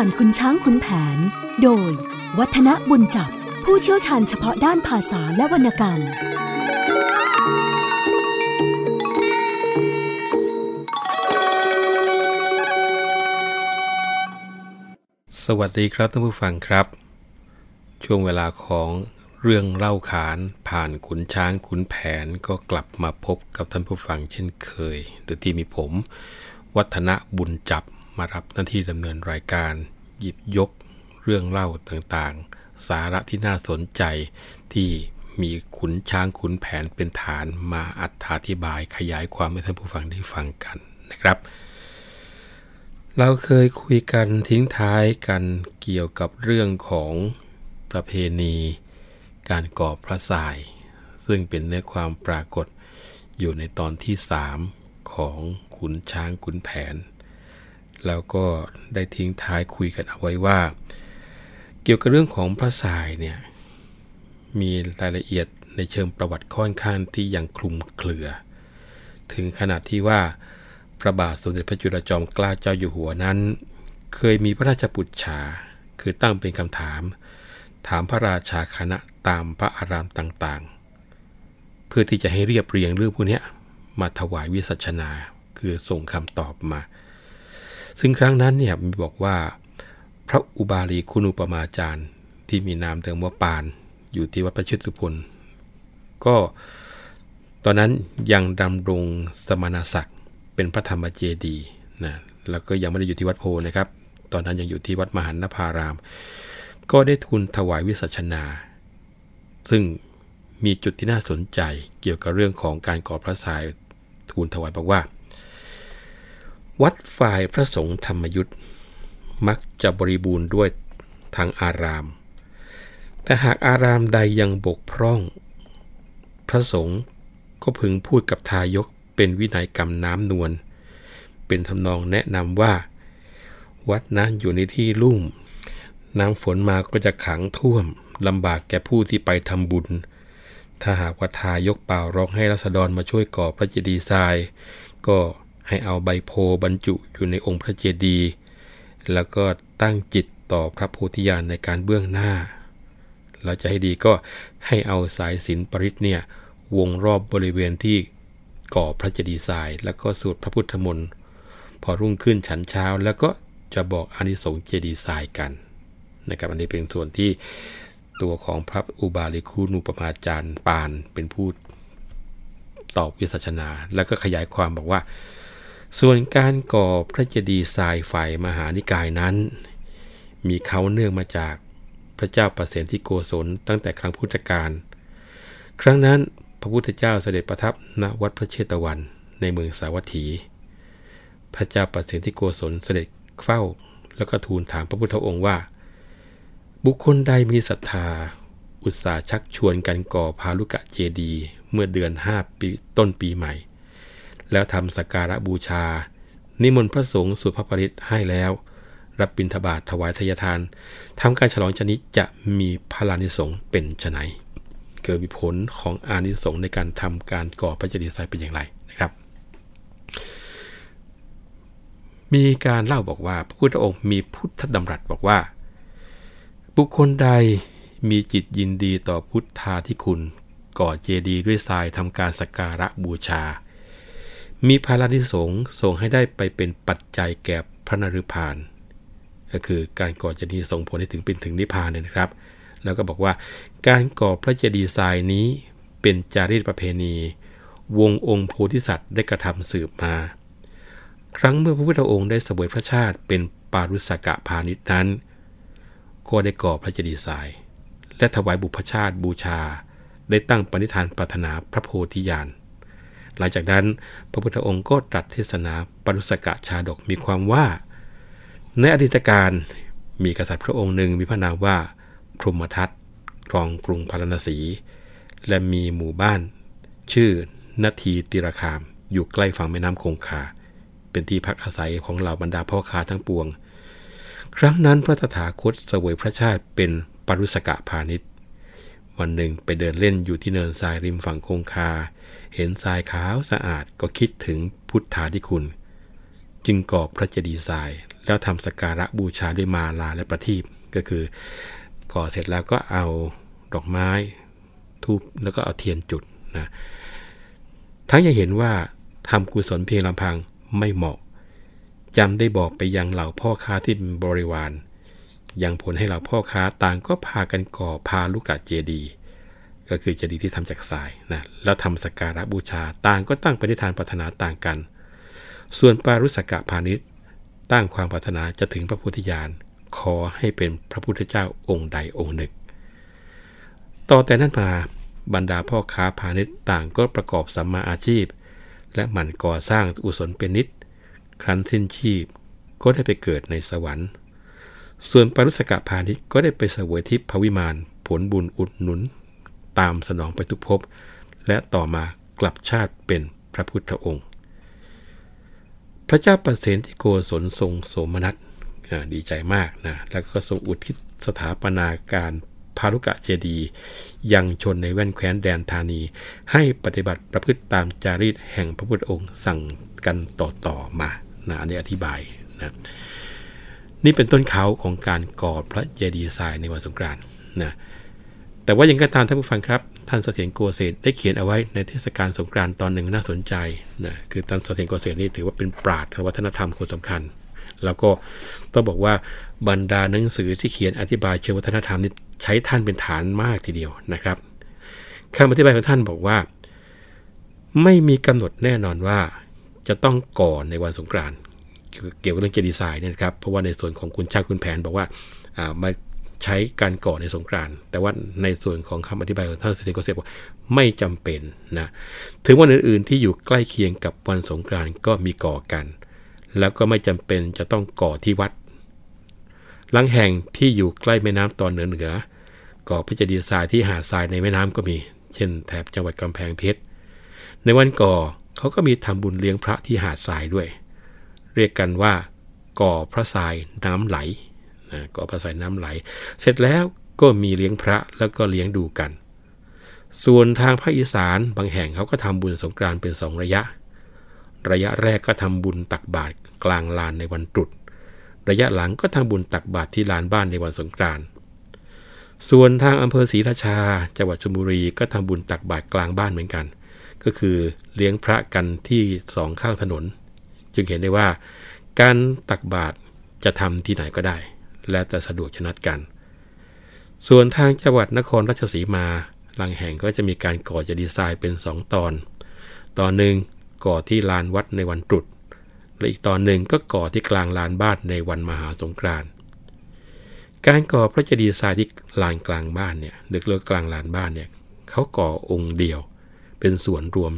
ผ่านคุณช้างคุณแผน โดย วัฒนบุญจับ ผู้เชี่ยวชาญเฉพาะด้านภาษาและวรรณกรรม สวัสดีครับท่านผู้ฟังครับ ช่วงเวลาของเรื่องเล่าขานผ่านขุนช้างขุนแผนก็กลับมาพบกับท่านผู้ฟังเช่นเคย โดยที่มีผม วัฒนบุญจับ มารับหน้าที่ดำเนินรายการ หยิบยกเรื่องเล่าต่างๆ สาระที่น่าสนใจที่มีขุนช้างขุนแผนเป็นฐานมาอธิบายขยายความให้ท่านผู้ฟังได้ฟังกันนะครับ เราเคยคุยกันทิ้งท้ายกันเกี่ยวกับเรื่องของประเพณี การก่อพระสาย ซึ่งเป็นเนื้อความปรากฏอยู่ในตอนที่ 3 ของขุนช้างขุนแผน แล้วก็ได้ทิ้งท้ายคุยกันเอาไว้ว่า เกี่ยวกับเรื่องของพระสายเนี่ยมีรายละเอียดในเชิงประวัติค่อนข้างที่ยังคลุมเครือ ถึงขนาดที่ว่าพระบาทสมเด็จพระจุลจอมเกล้าเจ้าอยู่หัวนั้น เคยมีพระราชปุจฉาคือตั้งเป็นคำถาม ถามพระราชาคณะตามพระอารามต่างๆ เพื่อที่จะให้เรียบเรียงเรื่องพวกนี้มาถวายวิสัชนา คือส่งคำตอบมา ซึ่งครั้งนั้นเนี่ยมีบอกว่า พระอุบาลีคุณุปมาจารย์ ที่มีนามเดิมว่าปาน อยู่ที่วัดพระชิตุพนก็ตอนนั้นยังดำรงสมณศักดิ์เป็นพระธรรมเจดีนะแล้วก็ยังไม่ได้อยู่ที่วัดโพนะครับ ตอนนั้นยังอยู่ที่วัดมหันนภาราม ก็ได้ทูลถวายวิสัชนา ซึ่งมีจุดที่น่าสนใจเกี่ยวกับเรื่องของการก่อพระสายทูลถวายบอกว่า วัดฝ่ายพระสงฆ์ธรรมยุทธ์มักจะบริบูรณ์ด้วยทางอาราม แต่หากอารามใดยังบกพร่อง พระสงฆ์ก็พึงพูดกับทายกเป็นวินัยกรรมน้ำนวล เป็นทำนองแนะนำว่า วัดนั้นอยู่ในที่ลุ่ม น้ำฝนมาก็จะขังท่วมลำบากแก่ผู้ที่ไปทำบุญ ถ้าหากว่าทายกเป่าร้องให้รัษฎรมาช่วยก่อพระเจดีย์ทราย ก็ ให้เอาใบโพบรรจุอยู่ในองค์พระเจดีย์แล้วก็ตั้งจิตต่อพระโพธิญาณในการเบื้องหน้าแล้วจะให้ดีก็ให้เอาสายสินปริศเนี่ยวงรอบบริเวณที่ก่อพระเจดีย์ทราย แล้วก็สวดพระพุทธมนต์พอรุ่งขึ้นฉันเช้า แล้วก็จะบอกอานิสงส์เจดีย์ทรายกันนะครับอันนี้เป็นส่วนที่ตัวของพระอุบาลิคูนุปมาจารย์ปานเป็นผู้ตอบวิสัชนา แล้วก็ขยายความบอกว่า ส่วนการก่อพระเจดีย์ทรายฝ่ายมหานิกายนั้น มีเขาเนื่องมาจากพระเจ้าประเสนที่โกศลตั้งแต่ครั้งพุทธกาล ครั้งนั้นพระพุทธเจ้าเสด็จประทับณวัดพระเชตวันในเมืองสาวัตถี พระเจ้าประเสนที่โกศลเสด็จเฝ้าแล้วก็ทูลถามพระพุทธองค์ว่า บุคคลใดมีศรัทธา อุตสาห์ชักชวนกันก่อพาลุกะเจดี เมื่อเดือน 5 ปีต้นปีใหม่ แล้วทำสักการะบูชา นิมนต์พระสงฆ์สุภปริตให้แล้ว รับบิณฑบาตถวายทายทานทำการฉลองชนิดจะมีพลานิสงส์เป็นไฉนเกิดมีผลของอานิสงส์ในการทำการก่อพระเจดีย์ทรายเป็นอย่างไรนะครับ มีการเล่าบอกว่า พระพุทธองค์มีพุทธดำรัสบอกว่า บุคคลใดมีจิตยินดีต่อพุทธาที่คุณก่อเจดีย์ด้วยทรายทำการสักการะบูชา มีพารานิสงส่งให้ได้ไปเป็นปัจจัยแก่พระนรุพานก็คือการก่อเจดีย์ส่งผลให้ถึงเป็นถึงนิพพานเนี่ยนะครับ แล้วก็บอกว่าการก่อพระเจดีย์ทรายนี้เป็นจารีตประเพณี วงองค์โพธิสัตว์ได้กระทำสืบมา ครั้งเมื่อพระพุทธองค์ได้เสวยพระชาติเป็นปารุสกะพาณิชนั้น ก็ได้ก่อพระเจดีย์ทราย และถวายบุพชาติบูชา ได้ตั้งปณิธานปรารถนาพระโพธิญาณ หลังจากนั้นพระพุทธองค์ก็ตรัสเทศนาปรุสกะชาดกมีความว่า ในอดีตการมีกษัตริย์พระองค์หนึ่งมีพระนามว่าพรหมทัตครองกรุงพาราณสี และมีหมู่บ้าน ชื่อนาทีติรคาม อยู่ใกล้ฝั่งแม่น้ำคงคา เป็นที่พักอาศัยของเหล่าบรรดาพ่อค้าทั้งปวง ครั้งนั้นพระตถาคตเสวยพระชาติเป็นปรุสกะพาณิชย์วันหนึ่งไปเดินเล่นอยู่ที่เนินทรายริมฝั่งคงคา เห็นทรายขาวสะอาดก็คิดถึงพุทธาธิคุณ จึงก่อพระเจดีย์ทราย แล้วทำสการะบูชาด้วยมาลาและประทีปก็คือ ก่อเสร็จแล้วก็เอาดอกไม้ทูบแล้วก็เอาเทียนจุดนะทั้งยังเห็นว่าทำกุศลเพียงลำพังไม่เหมาะจำได้บอกไปยังเหล่าพ่อค้าที่เป็นบริวารยังผลให้เหล่าพ่อค้าต่างก็พากันก่อพาลูกกะเจดีย์ ก็คือเจดีย์ที่ทำจากทรายนะแล้วทำสการะบูชาต่างก็ตั้งปฏิฐานปรารถนาต่างกัน ส่วนปารุสกะพาณิชย์ตั้งความปรารถนาจะถึงพระพุทธญาณขอให้เป็นพระพุทธเจ้าองค์ใดองค์หนึ่ง ต่อแต่นั้นมาบรรดาพ่อค้าพาณิชย์ต่างก็ประกอบสัมมาอาชีพ และหมั่นก่อสร้างอุศนเป็นนิดครั้นสิ้นชีพก็ได้ไปเกิดในสวรรค์ ส่วนปารุสกะพาณิชย์ก็ได้ไปเสวยทิพภวิมานผลบุญอุดหนุน ตามสนองไปทุกภพและต่อมากลับชาติเป็นพระพุทธองค์ พระเจ้าประเสนที่โกศลทรงโสมนัสดีใจมากนะแล้วก็ทรงอุทิศสถาปนาการพารุกะเจดี ยังชนในแว่นแคว้นแดนธานี ให้ปฏิบัติประพฤติตามจารีตแห่งพระพุทธองค์สั่งกันต่อๆมานะอันนี้อธิบายนะนี่เป็นต้นเขาของการก่อพระเจดีย์ทรายในวันสงกรานต์นะ แต่ว่ายังก็ตามท่านผู้ฟังครับ ท่านเสถียรโกเศษได้เขียนเอาไว้ในเทศกาลสงกรานต์ตอนหนึ่งน่าสนใจนะคือท่านเสถียรโกเศษนี่ถือว่าเป็นปราชญ์วัฒนธรรมคนสำคัญ แล้วก็ต้องบอกว่าบรรดาหนังสือที่เขียนอธิบายเชิงวัฒนธรรมนี่ใช้ท่านเป็นฐานมากทีเดียวนะครับคำอธิบายของท่านบอกว่า ไม่มีกำหนดแน่นอนว่าจะต้องก่อนในวันสงกรานต์เกี่ยวกับเรื่องเจดีไซน์เนี่ยครับเพราะว่าในส่วนของคุณชาคุณแผนบอกว่ามา ใช้การก่อในสงกรานต์แต่ว่าในส่วนของคำอธิบายของท่านเสถียรโกเซบอกไม่จำเป็นนะถึงวันอื่นๆที่อยู่ใกล้เคียงกับวันสงกรานต์ก็มีก่อกัน แล้วก็ไม่จำเป็นจะต้องก่อที่วัดหลังแห่งที่อยู่ใกล้แม่น้ำตอนเหนือเหนือก่อพิจดีทรายที่หาดทรายในแม่น้ำก็มี เช่น แถบจังหวัดกำแพงเพชรในวันก่อเขาก็มีทำบุญเลี้ยงพระที่หาดทรายด้วย เรียกกันว่า ก่อพระทรายน้ำไหล นะก่อพระทรายน้ำไหล เสร็จแล้วก็มีเลี้ยงพระแล้วก็เลี้ยงดูกัน ส่วนทางภาคอีสานบางแห่งเขาก็ทำบุญสงกรานต์เป็นสองระยะ ระยะแรกก็ทำบุญตักบาตรกลางลานในวันตรุษ ระยะหลังก็ทำบุญตักบาตรที่ลานบ้านในวันสงกรานต์ส่วนทางอำเภอศรีราชา จังหวัดชลบุรีก็ทำบุญตักบาตรกลางบ้านเหมือนกัน ก็คือเลี้ยงพระกันที่สองข้างถนน จึงเห็นได้ว่า การตักบาตรจะทำที่ไหนก็ได้ และแต่สะดวกชนัดกัน ส่วนทางจังหวัดนครราชสีมาหลังแห่งก็จะมีการก่อจะดีไซน์เป็น 2 ตอน ตอนหนึ่งก่อที่ลานวัดในวันตรุษ และอีกตอนหนึ่งก็ก่อที่กลางลานบ้านในวันมหาสงกรานต์การก่อพระเจดีย์ทรายที่ลานกลางบ้านเนี่ยหรือเรือกลางลานบ้านเนี่ยเขาก่อองค์เดียว เป็นส่วนรวม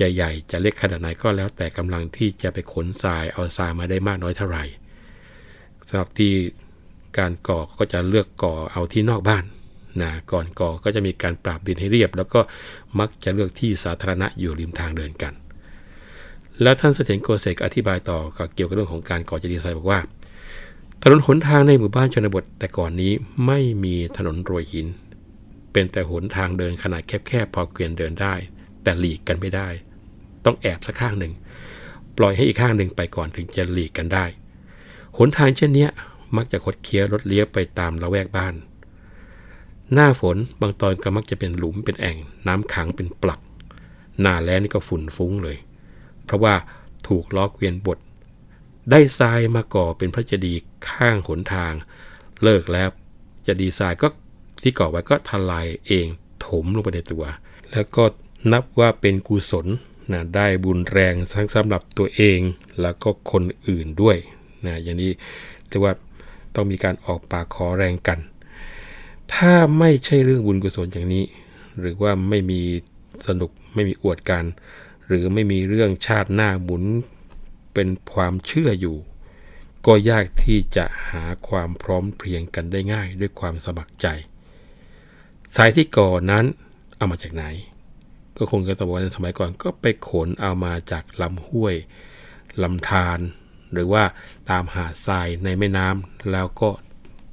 จะใหญ่จะเล็กขนาดไหนก็แล้วแต่กำลังที่จะไปขนทรายเอาทรายมาได้มากน้อยเท่าไหร่สำหรับที่ การก่อก็จะเลือกก่อเอาที่นอกบ้านนะก่อนก่อก็จะมีการปราบดินให้เรียบ แล้วก็มักจะเลือกที่สาธารณะอยู่ริมทางเดินกัน แล้วท่านเสถียรโกเสกอธิบายต่อกับเกี่ยวกับเรื่องของการก่อเจดีย์ทรายบอกว่า ถนนหนทางในหมู่บ้านชนบท แต่ก่อนนี้ไม่มีถนนโรยหิน เป็นแต่หนทางเดินขนาดแคบๆพอเกวียนเดินได้ แต่หลีกกันไม่ได้ ต้องแอบสักข้างหนึ่ง ปล่อยให้อีกข้างหนึ่งไปก่อนถึงจะหลีกกันได้ หนทางเช่นนี้ มักจะคดเคี้ยวรถเลี้ยวไปตามละแวกบ้าน หน้าฝนบางตอนก็มักจะเป็นหลุมเป็นแอ่ง น้ำขังเป็นปลัก หน้าแล้งนี่ก็ฝุ่นฟุ้งเลย เพราะว่าถูกล้อเกวียนบดได้ทรายมาก่อเป็นพระเจดีย์ข้างหนทาง เลิกแล้วจะดีทรายก็ที่ก่อไว้ก็ทลายเองถมลงไปในตัว แล้วก็นับว่าเป็นกุศลนะได้บุญแรงทั้งสำหรับตัวเองแล้วก็คนอื่นด้วยนะอย่างนี้เรียกว่า ต้องมีการออกปากขอแรงกัน ถ้าไม่ใช่เรื่องบุญกุศลอย่างนี้ หรือว่าไม่มีสนุกไม่มีอวดกัน หรือไม่มีเรื่องชาติหน้าหมุนเป็นความเชื่ออยู่ ก็ยากที่จะหาความพร้อมเพรียงกันได้ง่ายด้วยความสมัครใจ สายที่ก่อนั้นเอามาจากไหน ก็คงจะตะวันสมัยก่อนก็ไปขนเอามาจากลำห้วยลำธาร หรือว่าตามหาดทรายในแม่น้ำแล้วก็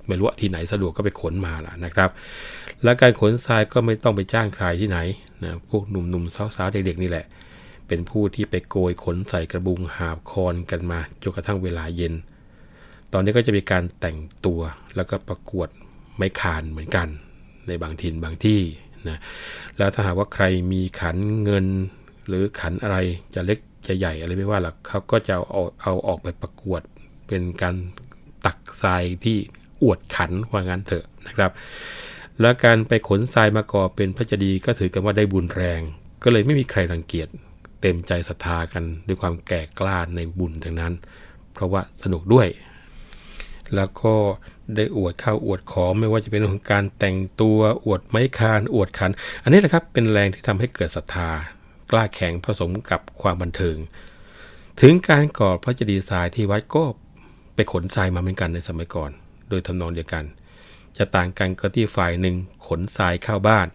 ไม่รู้ที่ไหนสะดวกก็ไปขนมาล่ะนะครับ และการขนทรายก็ไม่ต้องไปจ้างใครที่ไหนนะพวกหนุ่มๆสาวๆเด็กๆนี่แหละ เป็นผู้ที่ไปโกยขนใส่กระบุงหาบคอนกันมาจนกระทั่งเวลาเย็น ตอนนี้ก็จะมีการแต่งตัวแล้วก็ประกวดไม้คานเหมือนกัน ในบางถิ่นบางที่นะแล้วถ้าหากว่าใครมีขันเงินหรือขันอะไรจะเล็ก จะใหญ่อะไรไม่ว่าหรอกเขาก็จะเอาเอาออกไปประกวด เป็นการตักทรายที่อวดขันว่างั้นเถอะนะครับ แล้วการไปขนทรายมาก่อเป็นพระเจดีย์ก็ถือกันว่าได้บุญแรง ก็เลยไม่มีใครรังเกียจเต็มใจศรัทธากันด้วยความแก่กล้าในบุญทั้งนั้น เพราะว่าสนุกด้วย แล้วก็ได้อวดข้าวอวดของไม่ว่าจะเป็นของการแต่งตัวอวดไม้คานอวดขัน อันนี้แหละครับเป็นแรงที่ทำให้เกิดศรัทธา กล้าแข็งผสมกับความบันเทิง ถึงการก่อพระเจดีย์ทรายที่วัดก็ไปขนทรายมาเหมือนกันในสมัยก่อน โดยทำนองเดียวกัน จะต่างกันก็ที่ฝ่ายหนึ่งขนทรายเข้าบ้าน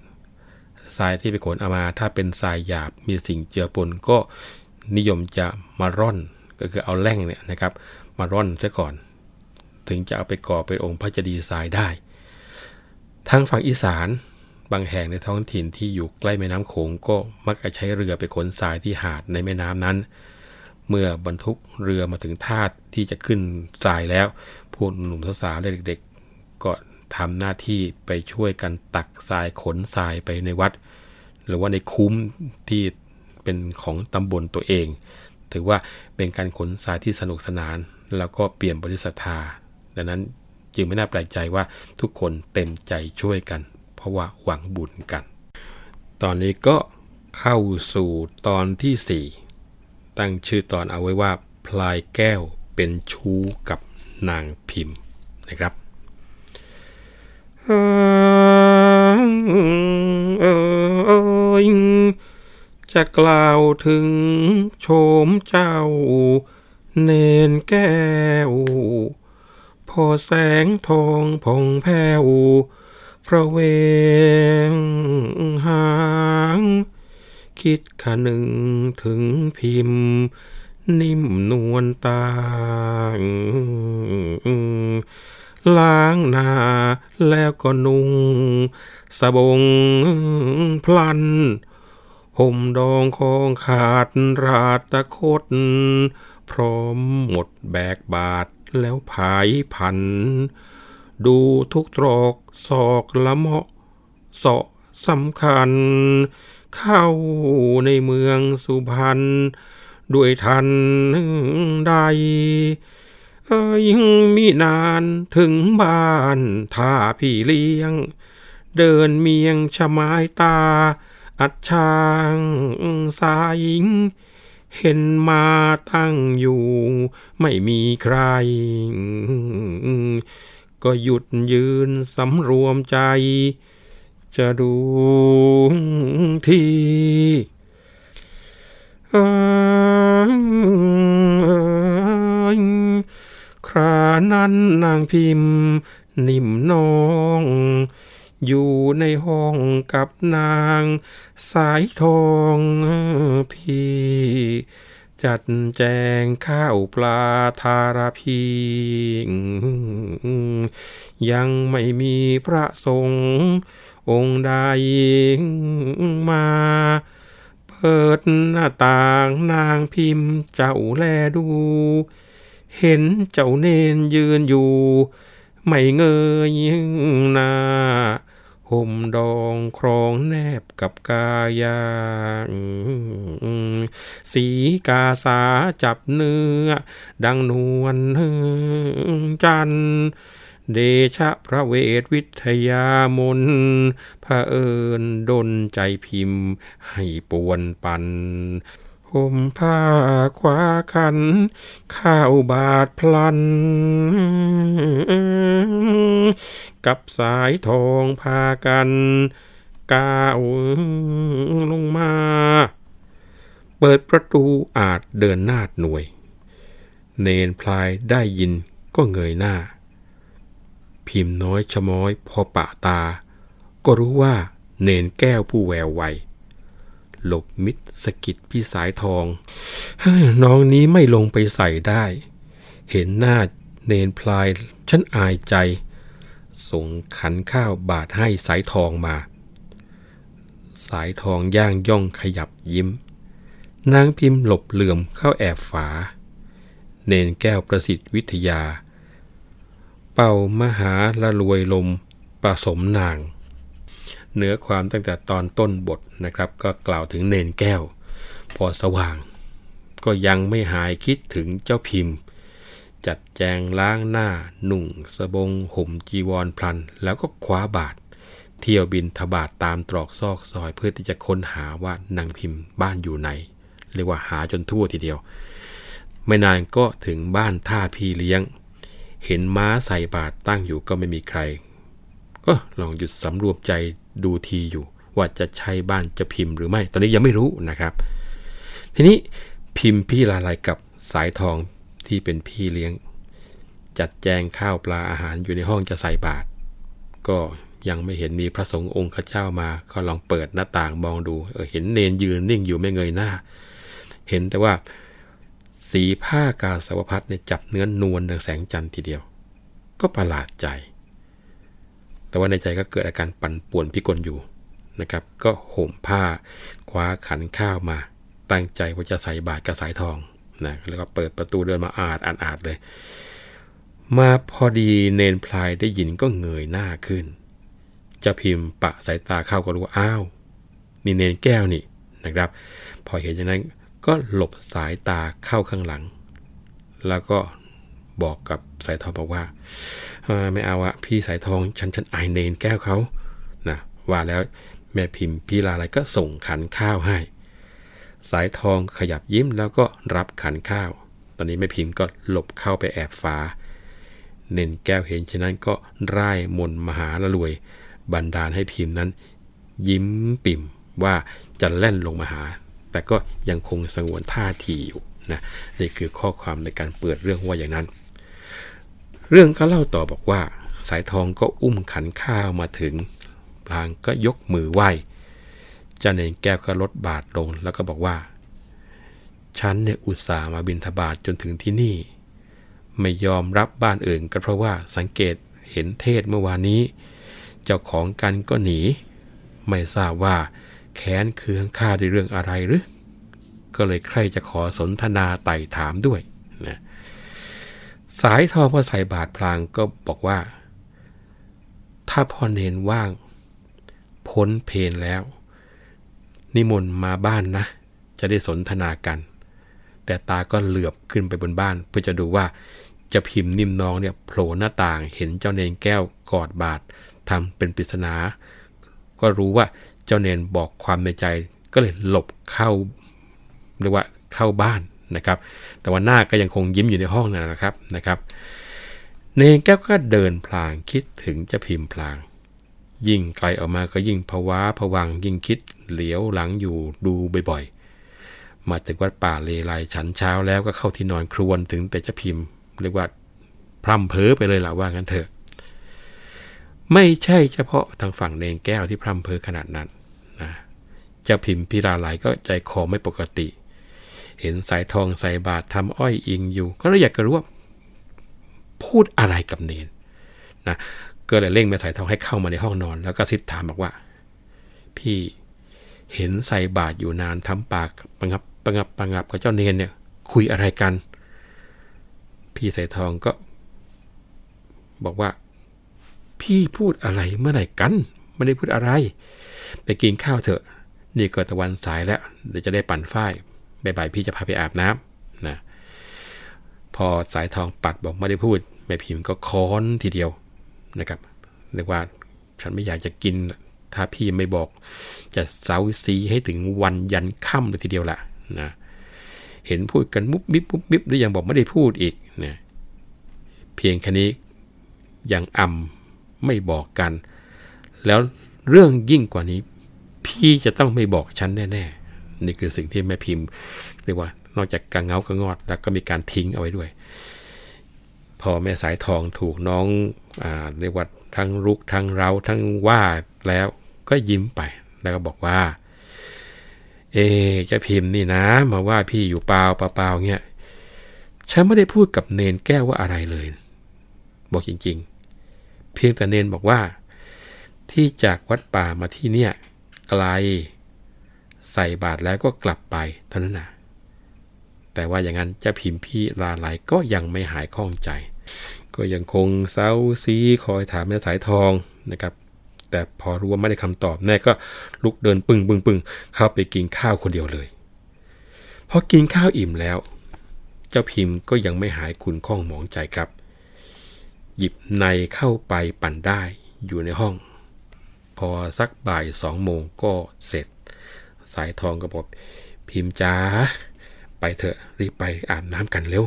ทรายที่ไปขนเอามา ถ้าเป็นทรายหยาบมีสิ่งเจือปนก็นิยมจะมาร่อนก็คือเอาแร่งเนี่ยนะครับ มาร่อนซะก่อน ถึงจะเอาไปก่อเป็นองค์พระเจดีย์ทรายได้ ทางฝั่งอีสาน บางแห่งในท้องถิ่นที่อยู่ใกล้แม่น้ำโขงก็มักจะใช้เรือไปขนทรายที่หาดในแม่น้ำนั้น เมื่อบรรทุกเรือมาถึงท่าที่จะขึ้นทรายแล้วพวกหนุ่มสาวเด็กๆ ก็ทำหน้าที่ไปช่วยกันตักทรายขนทรายไปในวัด หรือว่าในคุ้มที่เป็นของตำบลตัวเอง ถือว่าเป็นการขนทรายที่สนุกสนาน แล้วก็เปลี่ยนบริษัทธาดังนั้นจึงไม่น่าแปลกใจว่าทุกคนเต็มใจช่วยกัน ราะว่าหวังบุญกัน ตอนนี้ก็เข้าสู่ตอนที่ 4 ตั้งชื่อตอนเอาไว้ว่า พลายแก้วเป็นชู้กับนางพิมพ์นะครับจะกล่าวถึงโฉมเจ้า เนนแก้ว พอแสงทองผ่องแผ้ว พระเวงหาง คิดขนึงถึงพิมพ์ นิ่มนวลตาล้างหน้าแล้วก็นุ่ง สบงพลัน ห่มดองคองขาดราตะคดพร้อมหมดแบกบาทแล้วผายพัน ดูทุกตรอกศอกละเหมาะเสาะสำคัญ เข้าในเมืองสุพรรณด้วยทันใดยิ่งมีนานถึงบ้านท่าพี่เลี้ยง เดินเมียงชะไม้ตา อัดช่างสายิง เห็นมาตั้งอยู่ ไม่มีใคร ก็หยุดยืนสำรวมใจ จะดูทีครานั้นนางพิมพ์นิ่มน้อง อยู่ในห้องกับนาง สายทองพี่ จัดแจงข้าวปลาทาราพียังไม่มีพระสงฆ์องค์ใดมา เปิดหน้าต่างนางพิมพ์เจ้าแลดู เห็นเจ้าเนนยืนอยู่ ไม่เงยหน้า ห่มดองครองแนบกับกายาสีกาสาจับเนื้อ ดังนวลจันเดชะพระเวทวิทยามนพระเอิญดนใจพิมพ์ให้ปวนปัน ห่มผ้าคว้าขัน ข้าวบาทพลัน กับสายทองพากันก้าวลงมา เปิดประตูอาจเดินหน้าหน่วย เนนพลายได้ยินก็เงยหน้า พิมพ์น้อยชะม้อยพอปะตา ก็รู้ว่าเนนแก้วผู้แววไว หลบมิดสกิดพี่สายทอง น้องนี้ไม่ลงไปใส่ได้ เห็นหน้าเนนพลายฉันอายใจ ส่งขันข้าวบาดให้สายทองมา สายทองย่างย่องขยับยิ้ม นางพิมพ์หลบเหลื่อมเข้าแอบฝา เนนแก้วประสิทธิ์วิทยา เป่ามหาละรวยลมประสมนาง เนื้อความตั้งแต่ตอนต้นบทนะครับ ก็กล่าวถึงเนนแก้ว พอสว่าง ก็ยังไม่หายคิดถึงเจ้าพิมพ์ จัดแจงล้างหน้า หนุ่ง สบง ห่มจีวรพลัน แล้วก็คว้าบาท เที่ยวบินทบาทตามตรอกซอกซอยเพื่อที่จะค้นหาว่านางพิมพ์บ้านอยู่ไหน เรียกว่าหาจนทั่วทีเดียว ไม่นานก็ถึงบ้านท่าพี่เลี้ยง เห็นม้าใส่บาทตั้งอยู่ก็ไม่มีใคร ก็ลองหยุดสำรวมใจดูทีอยู่ ว่าจะใช่บ้านจะพิมพ์หรือไม่ ตอนนี้ยังไม่รู้นะครับ ทีนี้พิมพ์พี่ลาลายกับสายทองที่เป็นพี่เลี้ยง จัดแจงข้าวปลาอาหารอยู่ในห้องจะใส่บาตรก็ยังไม่เห็นมีพระสงฆ์องค์ข้าเจ้ามา ก็ลองเปิดหน้าต่างมองดูเออเห็นเนนยืนนิ่งอยู่ไม่เงยหน้า เห็นแต่ว่าสีผ้ากาสาวพัดเนี่ยจับเนื้อนวลดังแสงจันทร์ทีเดียว ก็ประหลาดใจ แต่ว่าในใจก็เกิดอาการปั่นป่วนพิกลอยู่นะครับ ก็ห่มผ้าคว้าขันข้าวมา ตั้งใจว่าจะใส่บาตรกระสายทองนะแล้วก็เปิดประตูเดินมาอาดอาดอาดเลย มาพอดีเนนพลายได้ยินก็เงยหน้าขึ้น จะพิมพ์ปะสายตาเข้าก็รู้อ้าวนี่เนนแก้วนี่นะครับ พอเห็นอย่างนั้นก็หลบสายตาเข้าข้างหลัง แล้วก็บอกกับสายทองบอกว่า ไม่เอาอะพี่สายทองฉันฉันไอเนนแก้วเขานะว่าแล้วแม่พิมพ์พี่ลาอะไรก็ส่งขันข้าวให้ สายทองขยับยิ้มแล้วก็รับขันข้าว ตอนนี้แม่พิมพ์ก็หลบเข้าไปแอบฟ้า เน้นแก้วเห็นฉะนั้นก็ร่ายมนมหาละรวย บันดาลให้พิมพ์นั้น ยิ้มปิ่มว่าจะแล่นลงมาหา แต่ก็ยังคงสงวนท่าทีอยู่นะนี่คือข้อความในการเปิดเรื่องว่าอย่างนั้น เรื่องก็เล่าต่อบอกว่า สายทองก็อุ้มขันข้าวมาถึงพลางก็ยกมือไหว้จ้าเนนแก้วก็ลดบาทลงแล้วก็บอกว่า ฉันเนี่ยอุตส่าห์มาบินทบาทจนถึงที่นี่ ไม่ยอมรับบ้านอื่นก็เพราะว่าสังเกตเห็นเทศเมื่อวานนี้ เจ้าของกันก็หนี ไม่ทราบว่าแค้นเคืองข้าในเรื่องอะไรหรือ ก็เลยใครจะขอสนทนาไต่ถามด้วยนะ สายทองพอใส่บาทพลางก็บอกว่า ถ้าพ่อเนนว่าง พ้นเพนแล้ว นิมนต์มาบ้านนะ จะได้สนทนากัน แต่ตาก็เหลือบขึ้นไปบนบ้าน เพื่อจะดูว่าจะพิมพ์นิ่มน้องเนี่ยโผล่หน้าต่างเห็นเจ้าเนนแก้วกอดบาททำเป็นปริศนา ก็รู้ว่าเจ้าเนนบอกความในใจก็เลยหลบเข้าเรียกว่าเข้าบ้าน นะครับ แต่ว่าหน้าก็ยังคงยิ้มอยู่ในห้องนั่นนะครับนะครับ เนนแก้วก็เดินพลางคิดถึงจะพิมพ์พลาง ยิ่งไกลออกมาก็ยิ่งภาวะผวังยิ่งคิดเหลียวหลังอยู่ดูบ่อยๆ มาถึงวัดป่าเลไลฉันเช้าแล้วก็เข้าที่นอนครวนถึงแต่จะพิมพ์ เรียกว่าพร่ำเพ้อไปเลยล่ะว่างั้นเถอะ ไม่ใช่เฉพาะทางฝั่งเนงแก้วที่พร่ำเพ้อขนาดนั้นนะเจ้าพิมพ์พิราไหลก็ใจคอไม่ปกติ เห็นสายทองใส่บาตรทำอ้อยอิงอยู่ ก็เลยอยากจะรู้ว่าพูดอะไรกับเนนนะก็เลยเร่งแม่สายทองให้เข้ามาในห้องนอน แล้วก็ซิบถามบอกว่า พี่เห็นใส่บาตรอยู่นานทำปากปังับปังับปังับกับเจ้าเนนเนี่ย คุยอะไรกัน พี่สายทองก็ บอกว่า พี่พูดอะไรเมื่อไหร่กันไม่ได้พูดอะไร ไปกินข้าวเถอะ นี่เก็ตะวันสายแล้วเดี๋ยวจะได้ปั่นฝ้าย บ่ายๆพี่จะพาไปอาบน้ำนะพอสายทองปัดบอกไม่ได้พูดแม่พิมพ์ก็ค้อนทีเดียวนะครับเรียกว่าฉันไม่อยากจะกินถ้าพี่ไม่บอก จะเซาซีให้ถึงวันยันค่ำเลยทีเดียวแหละนะเห็นพูดกันมุบมิบมุบมิบแล้วยังบอกไม่ได้พูดอีกนะเพียงแค่นี้ยังอำไม่บอกกัน แล้วเรื่องยิ่งกว่านี้ พี่จะต้องไม่บอกฉันแน่ ๆ นี่คือสิ่งที่แม่พิมพ์เรียกว่านอกจากกังเงากระงอดแล้วก็มีการทิ้งเอาไว้ด้วย พอแม่สายทองถูกน้องอเรียกว่าทั้งรุกทั้งเราทั้งว่าแล้วก็ยิ้มไปแล้วก็บอกว่า เอจะพิมพ์นี่นะ มาว่าพี่อยู่เปล่าเปล่าเงี้ยฉันไม่ได้พูดกับเนนแก้วว่าอะไรเลย บอกจริง ๆ เพียงแต่เนนบอกว่า ที่จากวัดป่ามาที่เนี่ยไกล ใส่บาตรแล้วก็กลับไปเท่านั้นนะแต่ว่าอย่างนั้นจะพิมพ์พี่ลาไหลก็ยังไม่หายข้องใจ ก็ยังคงเซาซีคอยถามแม่สายทองนะครับ แต่พอรู้ว่าไม่ได้คำตอบแม่ก็ลุกเดินปึงปึงปึงเข้าไปกินข้าวคนเดียวเลยพอกินข้าวอิ่มแล้ว เจ้าพิมพ์ก็ยังไม่หายคุณข้องหมองใจครับ หยิบในเข้าไปปั่นได้อยู่ในห้อง พอสักบ่ายสองโมงก็เสร็จ สายทองก็บอกพิมพ์จ้าไปเถอะรีบไปอาบน้ำกันเร็ว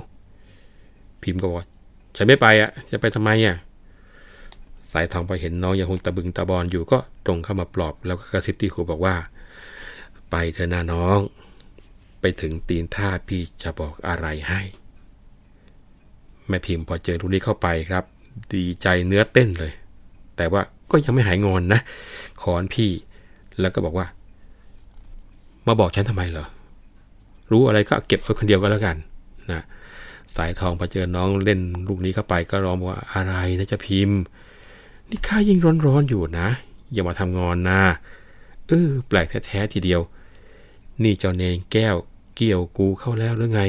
พิมพ์ก็บอกฉันไม่ไปอะ จะไปทำไมอะ สายทองพอเห็นน้องยังคงตะบึงตะบอนอยู่ก็ตรงเข้ามาปลอบ แล้วก็กระซิบที่ครูบอกว่า ไปเถอะนะน้อง ไปถึงตีนท่าพี่จะบอกอะไรให้ แม่พิมพ์พอเจอลูกนี้เข้าไปครับ ดีใจเนื้อเต้นเลย แต่ว่าก็ยังไม่หายงอนนะขอนพี่ แล้วก็บอกว่า มาบอกฉันทำไมเหรอ รู้อะไรก็เก็บไว้คนเดียวก็แล้วกันนะสายทองพอเจอน้องเล่นลูกนี้เข้าไปก็ร้องว่าอะไรนะจะพิมพ์ นี่ข้ายิ่งร้อนๆอยู่นะ อย่ามาทำงอนนะเออแปลกแท้ๆทีเดียว นี่เจ้าเนงแก้วเกี่ยวกูเข้าแล้วหรือไง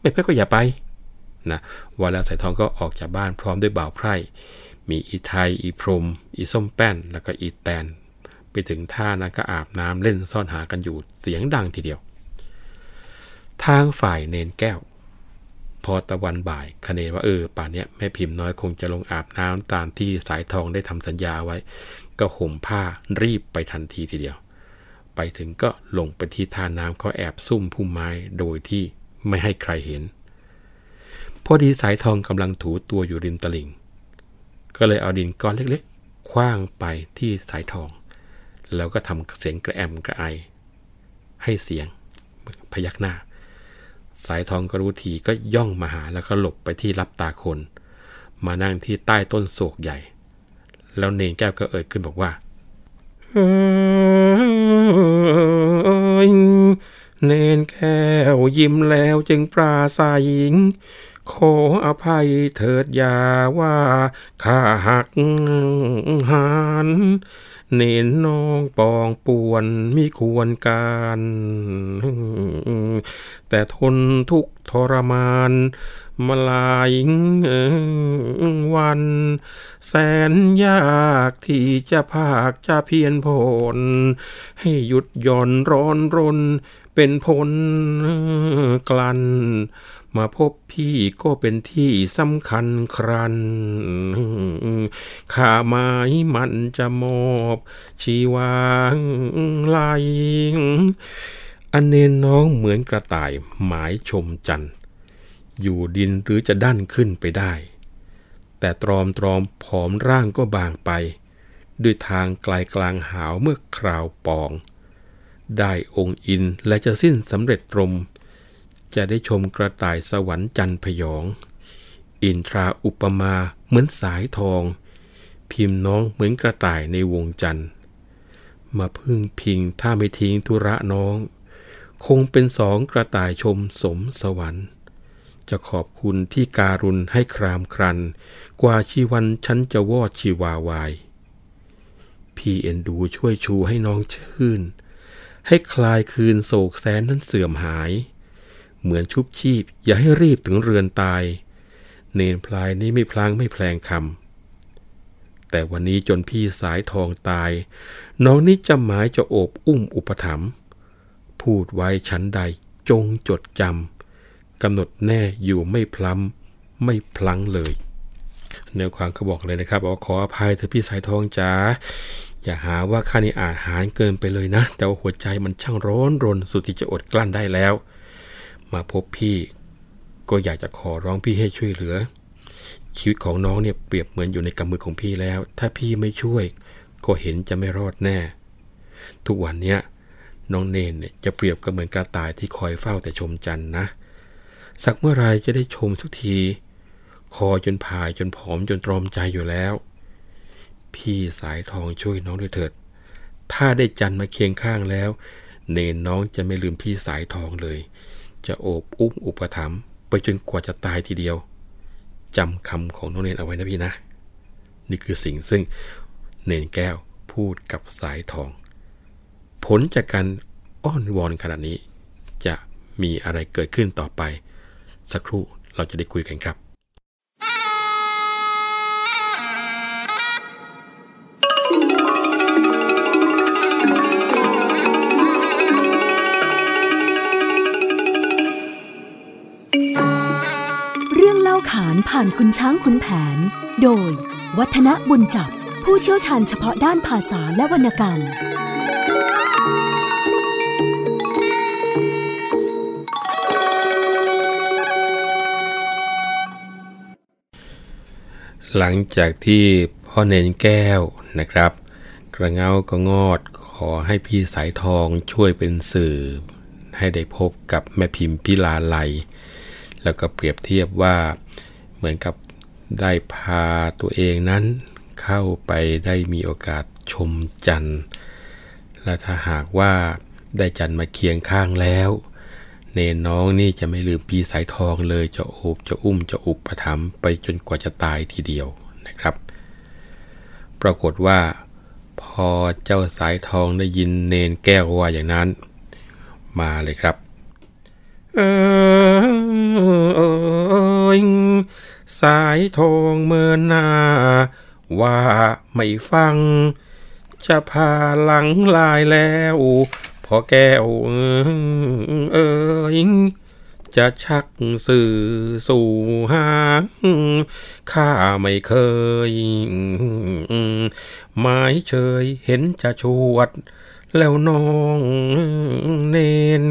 ไม่ไปก็อย่าไปนะวันแล้วสายทองก็ออกจากบ้านพร้อมด้วยบ่าวไพร่ มีอีไทยอีพรม อีส้มแป้น แล้วก็อีแตน ไปถึงท่านั้นก็อาบน้ำเล่นซ่อนหากันอยู่เสียงดังทีเดียว ทางฝ่ายเนนแก้ว พอตะวันบ่ายคเนว่าเออป่านนี้แม่พิมพ์น้อยคงจะลงอาบน้ำตามที่สายทองได้ทำสัญญาไว้ ก็ห่มผ้ารีบไปทันทีทีเดียว ไปถึงก็ลงไปที่ท่าน้ำเขาแอบซุ่มพุ่มไม้โดยที่ไม่ให้ใครเห็น พอดีสายทองกำลังถูตัวอยู่ริมตลิ่ง ก็เลยเอาดินก้อนเล็กๆคว้างไปที่สายทอง แล้วก็ทำเสียงกระแอมกระไอ ให้เสียงพยักหน้า สายทองก็รู้ทีก็ย่องมาหาแล้วก็หลบไปที่รับตาคน มานั่งที่ใต้ต้นโศกใหญ่ แล้วเนนแก้วก็เอ่ยขึ้นบอกว่าเนนแก้วยิ้มแล้วจึงปราศัยขออภัยเถิดอย่าว่าข้าหักหาน เนนน้องปองป่วนมีควรการ แต่ทนทุกทรมาน มาลายวัน แสนยากที่จะภาคจะเพียนผล ให้หยุดหย่อนร้อนรนเป็นผลกลั่น มาพบพี่ก็เป็นที่สำคัญครัน ข้าหมายมันจะมอบชีวาลายอันเนนน้องเหมือนกระต่ายหมายชมจันทร์อยู่ดินหรือจะดั้นขึ้นไปได้ แต่ตรอมตรอมผอมร่างก็บางไป ด้วยทางไกลกลางหาวเมื่อคราวปอง ได้องค์อินและจะสิ้นสำเร็จตรม จะได้ชมกระต่ายสวรรค์จันพยอง อินทราอุปมาเหมือนสายทอง พิมพ์น้องเหมือนกระต่ายในวงจันทร์ มาพึ่งพิงถ้าไม่ทิ้งธุระน้อง คงเป็นสองกระต่ายชมสมสวรรค์ จะขอบคุณที่การุณให้ครามครัน กว่าชีวันฉันจะวอดชีวาวาย พี่เอ็นดูช่วยชูให้น้องชื่น ให้คลายคืนโศกแสนนั้นเสื่อมหาย เหมือนชุบชีพ อย่าให้รีบถึงเรือนตาย เนนพลายนี้ไม่พลางไม่แพลงคำแต่วันนี้จนพี่สายทองตาย น้องนี้จะหมายจะโอบอุ้มอุปถัมภ์พูดไว้ชั้นใดจงจดจำกำหนดแน่อยู่ไม่พล้ำไม่พลั้งเลยเนื้อความเขาบอกเลยนะครับบอกขออภัยเธอพี่สายทองจ๋าอย่าหาว่าข้านี่อาจหารเกินไปเลยนะ แต่ว่าหัวใจมันช่างร้อนรนสุดที่จะอดกลั้นได้แล้ว มาพบพี่ ก็อยากจะขอร้องพี่ให้ช่วยเหลือ ชีวิตของน้องเนี่ยเปรียบเหมือนอยู่ในกำมือของพี่แล้ว ถ้าพี่ไม่ช่วย ก็เห็นจะไม่รอดแน่ ทุกวันเนี้ยน้องเนนเนี่ยจะเปรียบก็เหมือนกระต่ายที่คอยเฝ้าแต่ชมจันนะ สักเมื่อไรจะได้ชมสักที คอจนผายจนผอมจนตรอมใจอยู่แล้ว พี่สายทองช่วยน้องด้วยเถิด ถ้าได้จันมาเคียงข้างแล้ว เนนน้องจะไม่ลืมพี่สายทองเลย จะโอบอุ้มอุปถัมภ์ไปจนกว่าจะตายทีเดียวจำคำของน้องเนนเอาไว้นะพี่นะ นี่คือสิ่งซึ่งเนนแก้วพูดกับสายทอง ผลจากการอ้อนวอนขนาดนี้ จะมีอะไรเกิดขึ้นต่อไป สักครู่เราจะได้คุยกันครับ ผ่านคุณช้างคุณแผน โดย วัฒนบุญจับ ผู้เชี่ยวชาญเฉพาะด้านภาษาและวรรณกรรม หลังจากที่พ่อเนนแก้วนะครับ กระเงาก็งอดขอให้พี่สายทองช่วยเป็นสื่อ ให้ได้พบกับแม่พิมพ์พิลาไลแล้วก็เปรียบเทียบว่า เหมือนกับได้พาตัวเองนั้นเข้าไปได้มีโอกาสชมจันทร์ และถ้าหากว่าได้จันทร์มาเคียงข้างแล้ว เนน้องนี่จะไม่ลืมพี่สายทองเลยจะโอบจะอุ้มจะอุปถัมภ์ไปจนกว่าจะตายทีเดียวนะครับ ปรากฏว่า พอเจ้าสายทองได้ยินเนนแก้วว่าอย่างนั้น มาเลยครับ เออสายทองเมื่อหน้า ว่าไม่ฟัง จะพาหลังลายแล้วพอแก้วเอ้ยจะชักสื่อสู่หางข้าไม่เคยหมายเชยเห็นจะชวด แล้วน้องเนน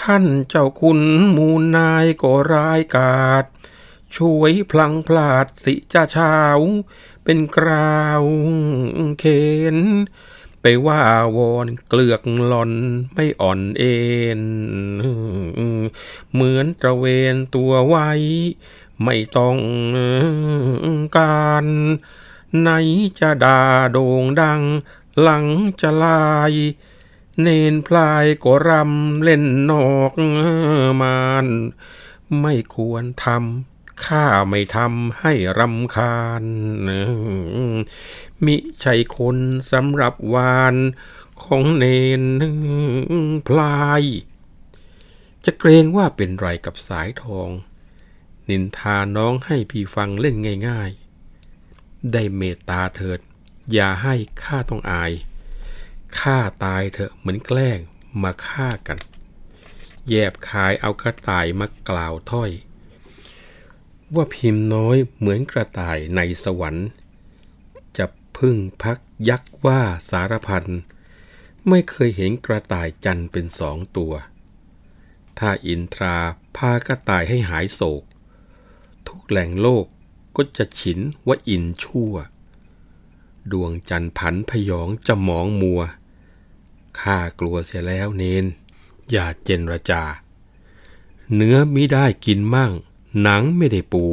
ท่านเจ้าคุณมูลนายก็ร้ายกาดช่วยพลังพลาดสิจ้าเช้าเป็นกราวเขน ไปว่าวอนเกลือกหล่อนไม่อ่อนเอ็นเหมือนตระเวนตัวไว้ ไม่ต้องการไหนจะด่าโด่งดัง หลังจะลาย เนนพลายก็รำเล่นนอกมานไม่ควรทำข้าไม่ทำให้รำคาญ มิใช่คนสำหรับวานของเนนพลาย จะเกรงว่าเป็นไรกับสายทอง นินทาน้องให้พี่ฟังเล่นง่าย ๆ ได้เมตตาเถิด อย่าให้ข้าต้องอาย ฆ่าตายเถอะเหมือนแกล้งมาฆ่ากัน แยบคายเอากระต่ายมากล่าวถ้อย ว่าพิมพ์น้อยเหมือนกระต่ายในสวรรค์ จะพึ่งพักยักว่าสารพัน ไม่เคยเห็นกระต่ายจันเป็นสองตัว ถ้าอินทราพากระต่ายให้หายโศก ทุกแหล่งโลกก็จะฉินว่าอินชั่ว ดวงจันทร์ผันพยองจะมองมัว ข้ากลัวเสียแล้วเนน อย่าเจนรจา เนื้อมิได้กินมั่ง หนังไม่ได้ปู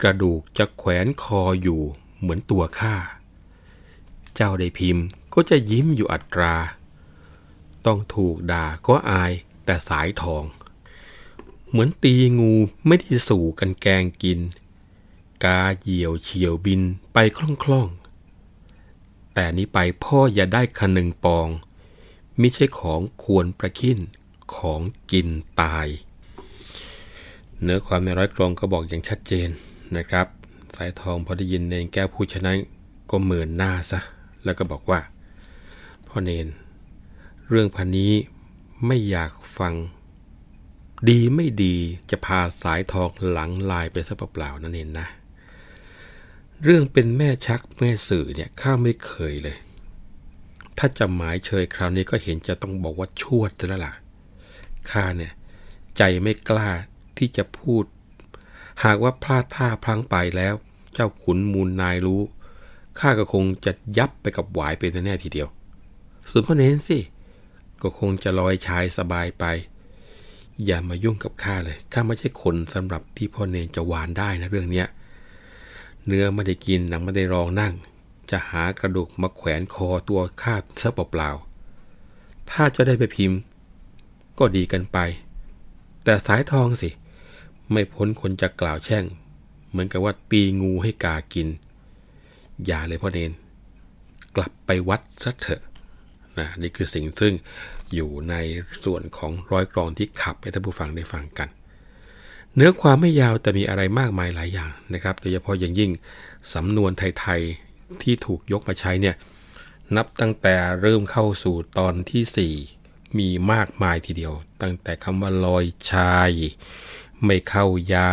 กระดูกจะแขวนคออยู่เหมือนตัวข้า เจ้าได้พิมพ์ก็จะยิ้มอยู่อัตรา ต้องถูกด่าก็อายแต่สายทอง เหมือนตีงูไม่ได้สู่กันแกงกิน กาเหยี่ยวเฉียวบินไปคล่องๆแต่นี้ไปพ่ออย่าได้คนึงปอง มิใช่ของควรประคินของกินตาย เนื้อความในร้อยกรองก็บอกอย่างชัดเจนนะครับ สายทองพอได้ยินเนนแก้วพูดฉะนั้นก็เหมือนหน้าซะ แล้วก็บอกว่า พ่อเนน เรื่องพันนี้ไม่อยากฟัง ดีไม่ดีจะพาสายทองหลังลายไปซะเปล่าๆนั่นเองนะ เรื่องเป็นแม่ชักแม่สื่อเนี่ยข้าไม่เคยเลย ถ้าจะหมายเชยคราวนี้ก็เห็นจะต้องบอกว่าชวดซะแล้วล่ะข้าเนี่ยใจไม่กล้าที่จะพูด หากว่าพลาดท่าพลั้งไปแล้ว เจ้าขุนมูลนายรู้ข้าก็คงจะยับไปกับหวายเป็นแน่ทีเดียว ส่วนพ่อเน้นสิ ก็คงจะลอยชายสบายไป อย่ามายุ่งกับข้าเลย ข้าไม่ใช่คนสำหรับที่พ่อเนนจะวานได้นะเรื่องเนี้ย เนื้อไม่ได้กินหนังไม่ได้รองนั่ง จะหากระดูกมาแขวนคอตัวข้าซะเปล่าๆถ้าจะได้ไปพิมพ์ ก็ดีกันไป แต่สายทองสิ ไม่พ้นคนจะกล่าวแช่ง เหมือนกับว่าตีงูให้กากิน อย่าเลยพ่อเนน กลับไปวัดซะเถอะนะนี่คือสิ่งซึ่งอยู่ในส่วนของร้อยกรองที่ขับให้ท่านผู้ฟังได้ฟังกัน เนื้อความไม่ยาวแต่มีอะไรมากมายหลายอย่างนะครับ โดยเฉพาะอย่างยิ่งสำนวนไทย ที่ถูกยกมาใช้เนี่ยนับตั้งแต่เริ่มเข้าสู่ตอนที่ 4 มีมากมายทีเดียว ตั้งแต่คำว่าลอยชาย ไม่เข้ายา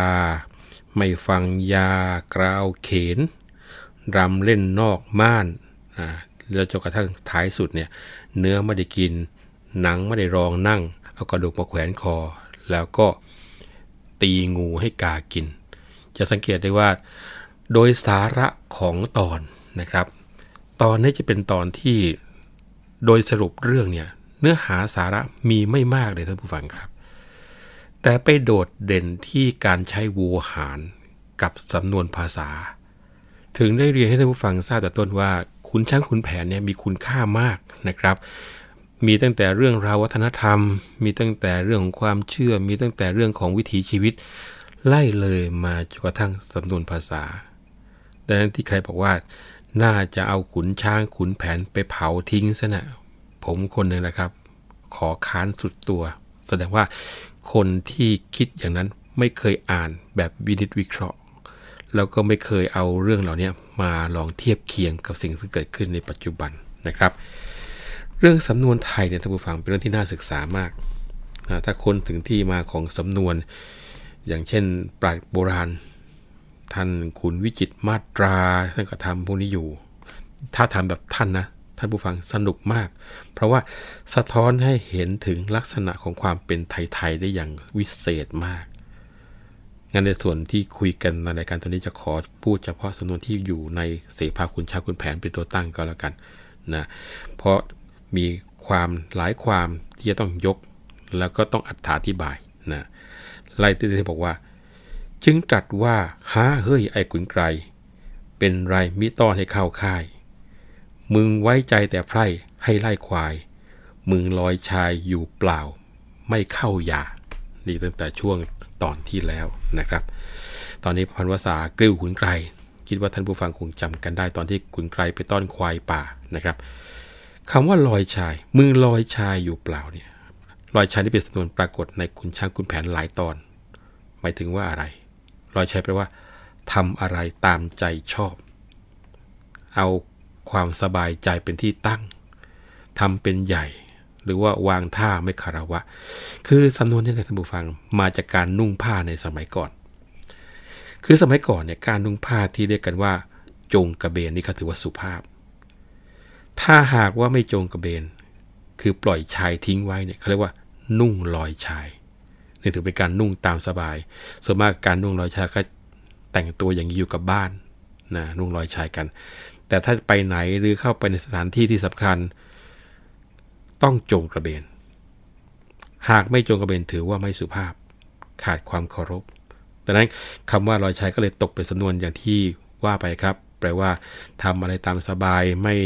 ไม่ฟังยากราวเขนรำเล่นนอกม่านอ่าแล้วจนกระทั่งท้ายสุดเนี่ยเนื้อไม่ได้กิน หนังไม่ได้รองนั่ง เอากระดูกมาแขวนคอ แล้วก็ตีงูให้กากิน จะสังเกตได้ว่า โดยสาระของตอน นะครับ ตอนนี้จะเป็นตอนที่โดยสรุปเรื่องเนี่ยเนื้อหาสาระมีไม่มากเลยท่านผู้ฟังครับ แต่ไปโดดเด่นที่การใช้วูหารกับสำนวนภาษา ถึงได้เรียนให้ท่านผู้ฟังทราบแต่ต้นว่าขุนช้างขุนแผนเนี่ยมีคุณค่ามากนะครับ มีตั้งแต่เรื่องราววัฒนธรรม มีตั้งแต่เรื่องของความเชื่อ มีตั้งแต่เรื่องของวิถีชีวิต ไล่เลยมาจนกระทั่งสำนวนภาษาดังนั้นที่ใครบอกว่า น่าจะเอาขุนช้างขุนแผนไปเผาทิ้งซะนะผมคนหนึ่งนะครับ ขอค้านสุดตัว แสดงว่าคนที่คิดอย่างนั้นไม่เคยอ่านแบบวินิจวิเคราะห์ แล้วก็ไม่เคยเอาเรื่องเหล่านี้มาลองเทียบเคียงกับสิ่งที่เกิดขึ้นในปัจจุบันนะครับ เรื่องสำนวนไทยเนี่ยท่านผู้ฟังเป็นเรื่องที่น่าศึกษามากนะถ้าคนถึงที่มาของสำนวน อย่างเช่น ปราชญ์โบราณ ท่านขุนวิจิตมาตราท่านก็ทำพวกนี้อยู่ ถ้าทำแบบท่านนะท่านผู้ฟังสนุกมาก เพราะว่าสะท้อนให้เห็นถึงลักษณะของความเป็นไทยๆได้อย่างวิเศษมากงั้นในส่วนที่คุยกันในรายการตอนนี้จะขอพูดเฉพาะสำนวนที่อยู่ในเสภาคุณชาคุณแผนเป็นตัวตั้งก็แล้วกันนะเพราะมีความหลายความที่จะต้องยก แล้วก็ต้องอธิบายนะไล่ที่บอกว่า จึงตรัสว่าฮ้าเฮ้ยไอ้ขุนไกรเป็นไรมิต้อนให้เข้าค่าย มึงไว้ใจแต่ไพร่ให้ไล่ควาย มึงลอยชายอยู่เปล่า ไม่เข้ายา นี่ตั้งแต่ช่วงตอนที่แล้วนะครับ ตอนนี้พันวษากลิ้วขุนไกรคิดว่าท่านผู้ฟังคงจำกันได้ตอนที่ขุนไกรไปต้อนควายป่านะครับคำว่าลอยชาย มึงลอยชายอยู่เปล่าเนี่ยลอยชายที่เป็นสำนวนปรากฏในขุนช้างขุนแผนหลายตอน หมายถึงว่าอะไร ลอยชายแปลว่าทำอะไรตามใจชอบ เอาความสบายใจเป็นที่ตั้งทำเป็นใหญ่ หรือว่าวางท่าไม่คารวะ คือสำนวนนี้นะท่านผู้ฟังมาจากการนุ่งผ้าในสมัยก่อน คือสมัยก่อนเนี่ยการนุ่งผ้าที่เรียกกันว่า จงกระเบนนี่เขาถือว่าสุภาพ ถ้าหากว่าไม่จงกระเบน คือปล่อยชายทิ้งไว้เนี่ยเขาเรียกว่า นุ่งลอยชาย นี่ถือเป็นการนุ่งตามสบาย ส่วนมากการนุ่งลอยชายก็แต่งตัวอย่างนี้อยู่กับบ้านนะนุ่งลอยชายกัน แต่ถ้าไปไหนหรือเข้าไปในสถานที่ที่สำคัญ ต้องจงกระเบน หากไม่จงกระเบนถือว่าไม่สุภาพขาดความเคารพดังนั้นคำว่าลอยชายก็เลยตกเป็นสำนวนอย่างที่ว่าไปครับ แปลว่าทำอะไรตามสบายไม่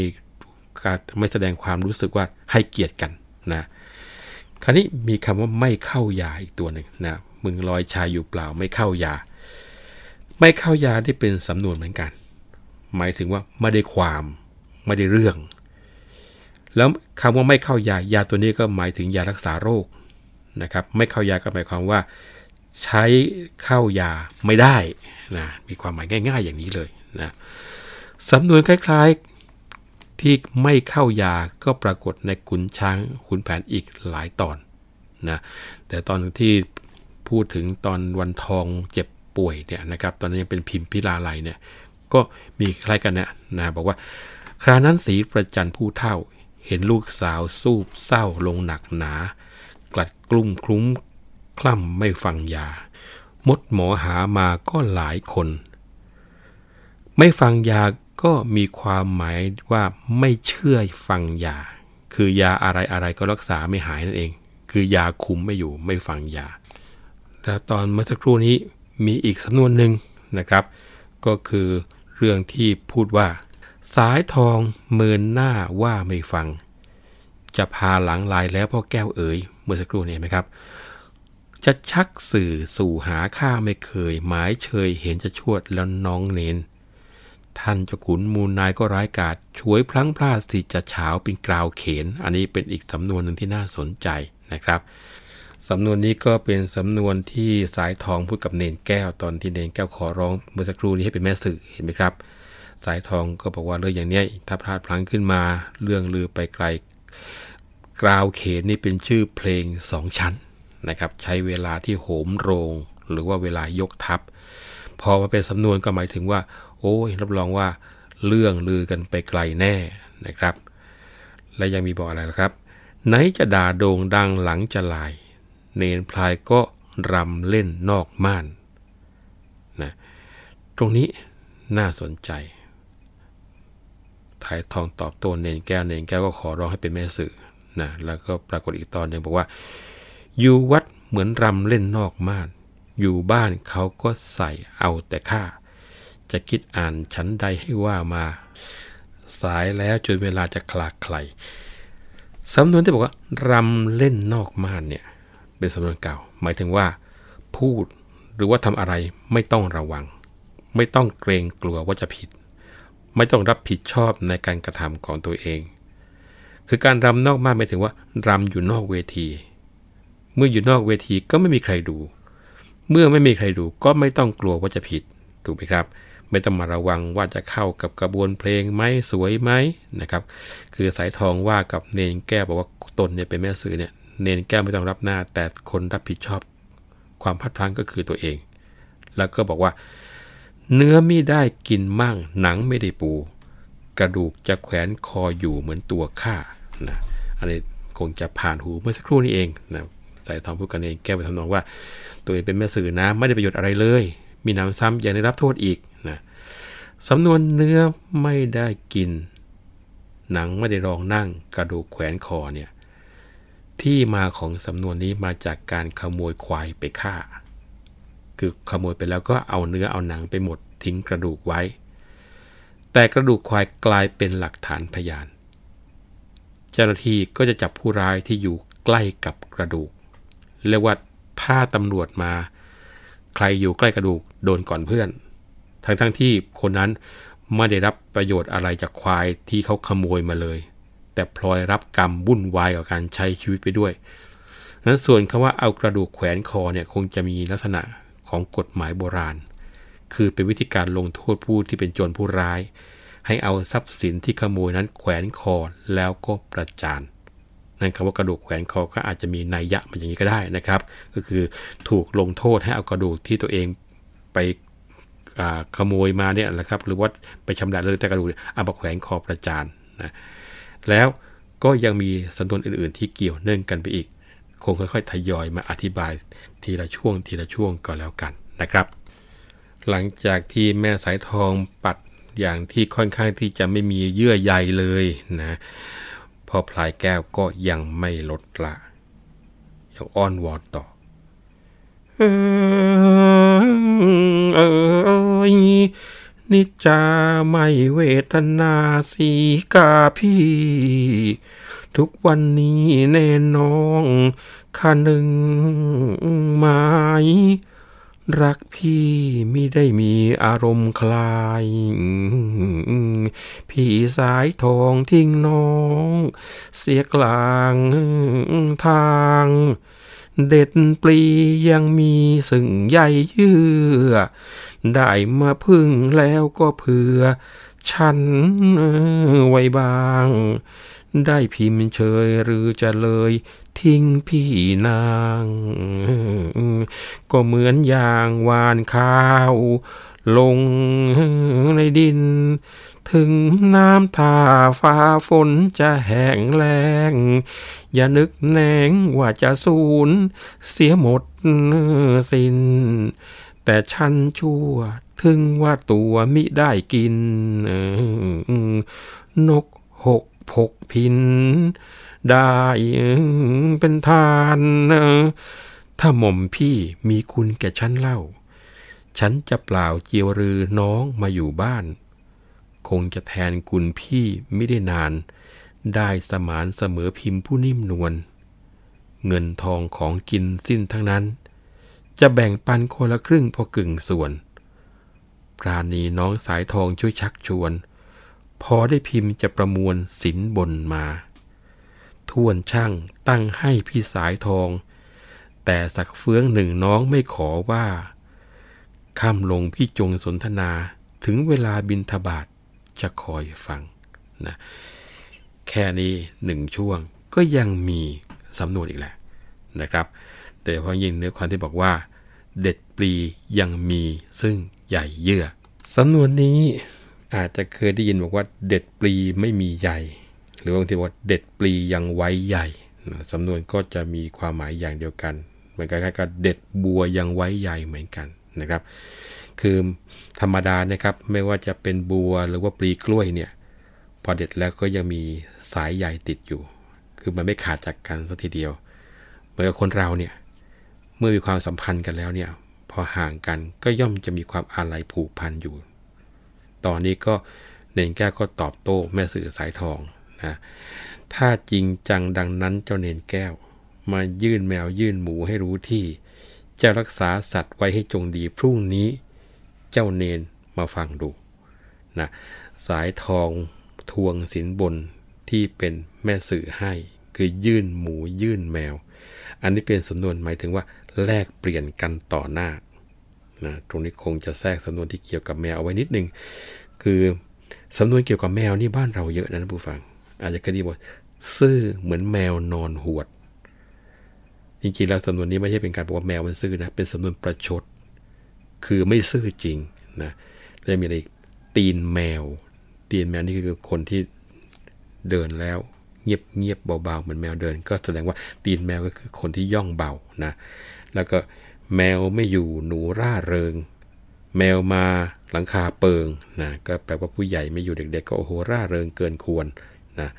ไม่แสดงความรู้สึกว่าให้เกียรติกันนะ คราวนี้มีคำว่าไม่เข้ายาอีกตัวหนึ่งนะมึงลอยชายอยู่เปล่าไม่เข้ายา ไม่เข้ายาที่เป็นสำนวนเหมือนกัน หมายถึงว่าไม่ได้ความไม่ได้เรื่อง แล้วคำว่าไม่เข้ายายาตัวนี้ก็หมายถึงยารักษาโรคนะครับไม่เข้ายาก็หมายความว่า ใช้เข้ายาไม่ได้นะมีความหมายง่าย ๆ อย่างนี้เลยนะสำนวนคล้าย ที่ไม่เข้ายาก็ปรากฏในขุนช้างขุนแผนอีกหลายตอนนะแต่ตอนที่พูดถึงตอนวันทองเจ็บป่วยเนี่ยนะครับตอนนั้นยังเป็นพิมพิลาไลเนี่ยก็มีคล้ายกันนะนะบอกว่า ครานั้นสีประจันผู้เท่า เห็นลูกสาวสูบเศร้าลงหนักหนา กลัดกลุ้มคลุ้มคล่ำไม่ฟังยา มดหมอหามาก็หลายคน ไม่ฟังยา ก็มีความหมายว่าไม่เชื่อฟังยา คือยาอะไรอะไรก็รักษาไม่หายนั่นเอง คือยาคุมไม่อยู่ไม่ฟังยาแต่ตอนเมื่อสักครู่นี้มีอีกสำนวนหนึ่งนะครับ ก็คือเรื่องที่พูดว่า สายทองเมินหน้าว่าไม่ฟัง จะพาหลังลายแล้วพ่อแก้วเอ๋ยเมื่อสักครู่นี้ไหมครับ จะชักสื่อสู่หาข้าไม่เคย หมายเชยเห็นจะชวดแล้วน้องเนน ท่านเจ้าขุนมูลนายก็ร้ายกาจช่วยพลั้งพลาดสิจะเฉาเป็นกราวเขน อันนี้เป็นอีกสำนวนหนึ่งที่น่าสนใจนะครับสำนวนนี้ก็เป็นสำนวนที่สายทองพูดกับเนนแก้วตอนที่เนนแก้วขอร้องเมื่อสักครู่นี้ให้เป็นแม่สื่อเห็นไหมครับ สายทองก็บอกว่าเรื่องอย่างนี้ถ้าพลาดพลั้งขึ้นมา เรื่องลือไปไกลกราวเขนนี่เป็นชื่อเพลงสองชั้นนะครับ ใช้เวลาที่โหมโรง หรือว่าเวลายกทัพพพอมาเป็นสำนวนก็หมายถึงว่า โอ้ยรับรองว่าเรื่องลือกันไปไกลแน่นะครับ และยังมีบอกอะไรนะครับ ไหนจะด่าโด่งดังหลังจะลาย เนนพลายก็รำเล่นนอกม่านนะตรงนี้น่าสนใจถ่ายทองตอบโต้เนนแก้วเนนแก้วก็ขอร้องให้เป็นแม่สื่อนะแล้วก็ปรากฏอีกตอนหนึ่งบอกว่า อยู่วัดเหมือนรำเล่นนอกม่าน อยู่บ้านเขาก็ใส่เอาแต่ข้า จะคิดอ่านชั้นใดให้ว่ามา สายแล้วจนเวลาจะคลาใครสำนวนที่บอกว่ารำเล่นนอกม่านเนี่ยเป็นสำนวนเก่า หมายถึงว่า พูดหรือว่าทำอะไรไม่ต้องระวัง ไม่ต้องเกรงกลัวว่าจะผิด ไม่ต้องรับผิดชอบในการกระทำของตัวเอง คือการรำนอกม่านหมายถึงว่ารำอยู่นอกเวที เมื่ออยู่นอกเวทีก็ไม่มีใครดู เมื่อไม่มีใครดูก็ไม่ต้องกลัวว่าจะผิดถูกไหมครับ ไม่ต้องมาระวังว่าจะเข้ากับกระบวนเพลงไหมสวยไหมนะครับ คือสายทองว่ากับเนนแก้วบอกว่าตนเนี่ยเป็นแม่สื่อเนี่ยเนนแก้วไม่ต้องรับหน้า แต่คนรับผิดชอบความพัดพลังก็คือตัวเอง แล้วก็บอกว่า เนื้อไม่ได้กินมั่งหนังไม่ได้ปู กระดูกจะแขวนคออยู่เหมือนตัวข้านะอันนี้คงจะผ่านหูเมื่อสักครู่นี้เองนะสายทองพูดกันเองแก้วไปทำนองว่า ตัวเองเป็นแม่สื่อนะไม่ได้ประโยชน์อะไรเลย มีน้ำซ้ำยังได้รับโทษอีก สำนวนเนื้อไม่ได้กิน หนังไม่ได้รองนั่งกระดูกแขวนคอเนี่ยที่มาของสำนวนนี้มาจากการขโมยควายไปฆ่า คือขโมยไปแล้วก็เอาเนื้อเอาหนังไปหมดทิ้งกระดูกไว้ แต่กระดูกควายกลายเป็นหลักฐานพยาน เจ้าหน้าที่ก็จะจับผู้ร้ายที่อยู่ใกล้กับกระดูก เรียกว่าถ้าตำรวจมา ใครอยู่ใกล้กระดูกโดนก่อนเพื่อน ทั้งทั้งที่คนนั้นไม่ได้รับประโยชน์อะไรจากควายที่เขาขโมยมาเลย แต่พลอยรับกรรมวุ่นวายกับการใช้ชีวิตไปด้วยนั้นส่วนคำว่าเอากระดูกแขวนคอเนี่ยคงจะมีลักษณะของกฎหมายโบราณ คือเป็นวิธีการลงโทษผู้ที่เป็นโจรผู้ร้าย ให้เอาทรัพย์สินที่ขโมยนั้นแขวนคอแล้วก็ประจานนั่นคำว่ากระดูกแขวนคอก็อาจจะมีนัยยะมาอย่างนี้ก็ได้นะครับ ก็คือถูกลงโทษให้เอากระดูกที่ตัวเองไป ขโมยมาเนี่ยนะครับ หรือว่าไปชำระเลยแต่กระดูกเอามาแขวนคอประจานนะแล้วก็ยังมีสำนวนอื่นๆ ที่เกี่ยวเนื่องกันไปอีก คงค่อยๆทยอยมาอธิบายทีละช่วงทีละช่วงก็แล้วกันนะครับ หลังจากที่แม่สายทองปัดอย่างที่ค่อนข้างที่จะไม่มีเยื่อใยเลยนะพอพลายแก้วก็ยังไม่ลดละยังอ้อนวอนต่อ เอยนิจาไม่เวทนาสีกาพี่ ทุกวันนี้แน่น้องข้าหนึ่งหมายรักพี่ไม่ได้มีอารมณ์คลาย พี่สายทองทิ้งน้อง เสียกลางทาง เด็ดปลียังมีซึ่งใหญ่เยื่อ ได้มาพึ่งแล้วก็เผื่อ ฉันไว้บาง ได้พิมพ์เชยหรือจะเลยทิ้งพี่นาง ก็เหมือนอย่างวานข้าว ลงในดิน ถึงน้ำท่าฟ้าฝนจะแห้งแล้ง อย่านึกแนงว่าจะสูญเสียหมดสิน้น แต่ฉันชั่วถึงว่าตัวมิได้กิน นกหกพกพิน ได้เป็นทาน ถ้าหม่อมพี่มีคุณแก่ฉันเล่า ฉันจะเปล่าเจียวรือน้องมาอยู่บ้าน คงจะแทนคุณพี่ไม่ได้นาน ได้สมานเสมอพิมพ์ผู้นิ่มนวลเงินทองของกินสิ้นทั้งนั้น จะแบ่งปันคนละครึ่งพอกึ่งส่วน ปราณีน้องสายทองช่วยชักชวน พอได้พิมพ์จะประมวลสินบนมาท่วนช่างตั้งให้พี่สายทอง แต่สักเฟื้องหนึ่งน้องไม่ขอว่าข้ามลงพี่จงสนทนาถึงเวลาบินทบาท จะคอยฟังนะแค่นี้หนึ่งช่วงก็ยังมีสำนวนอีกแหละนะครับแต่เพราะยิ่งเนื้อความที่บอกว่า เด็ดปลียังมีซึ่งใหญ่เยื่อสำนวนนี้อาจจะเคยได้ยินบอกว่า เด็ดปลีไม่มีใหญ่ หรือบางทีว่าเด็ดปลียังไว้ใหญ่สำนวนก็จะมีความหมายอย่างเดียวกันเหมือนกันกับเด็ดบัวยังไว้ใหญ่เหมือนกันนะครับ คือ ธรรมดานะครับ ไม่ว่าจะเป็นบัวหรือว่าปลีกล้วยเนี่ย พอเด็ดแล้วก็ยังมีสายใยติดอยู่ คือมันไม่ขาดจากกันสักทีเดียว เหมือนกับคนเราเนี่ย เมื่อมีความสัมพันธ์กันแล้วเนี่ย พอห่างกันก็ย่อมจะมีความอาลัยผูกพันอยู่ ตอนนี้ก็เนนแก้วก็ตอบโต้แม่สื่อสายทองนะ ถ้าจริงจังดังนั้นเจ้าเนนแก้ว มายื่นแมวยื่นหมูให้รู้ที่ จะรักษาสัตว์ไว้ให้จงดีพรุ่งนี้ เจ้าเนนมาฟังดูนะสายทองทวงสินบนที่เป็นแม่สื่อให้ คือยื่นหมูยื่นแมว อันนี้เป็นสำนวนหมายถึงว่า แลกเปลี่ยนกันต่อหน้านะตรงนี้คงจะแทรกสำนวนที่เกี่ยวกับแมวเอาไว้นิดนึง คือสำนวนเกี่ยวกับแมวนี่บ้านเราเยอะนะท่านผู้ฟัง อาจจะเคยได้บอกซื่อเหมือนแมวนอนหวดจริงๆแล้วสำนวนนี้ไม่ใช่เป็นการบอกว่าแมวมันซื่อนะเป็นสำนวนประชด คือไม่ซื่อจริงนะแล้วมีอะไรตีนแมว ตีนแมวนี่คือคนที่เดินแล้วเงียบเงียบเบาๆเหมือนแมวเดิน ก็แสดงว่าตีนแมวก็คือคนที่ย่องเบานะแล้วก็แมวไม่อยู่หนูร่าเริง แมวมาหลังคาเปิงนะก็แปลว่าผู้ใหญ่ไม่อยู่เด็ก ๆ ก็โอ้โหร่าเริงเกินควรนะ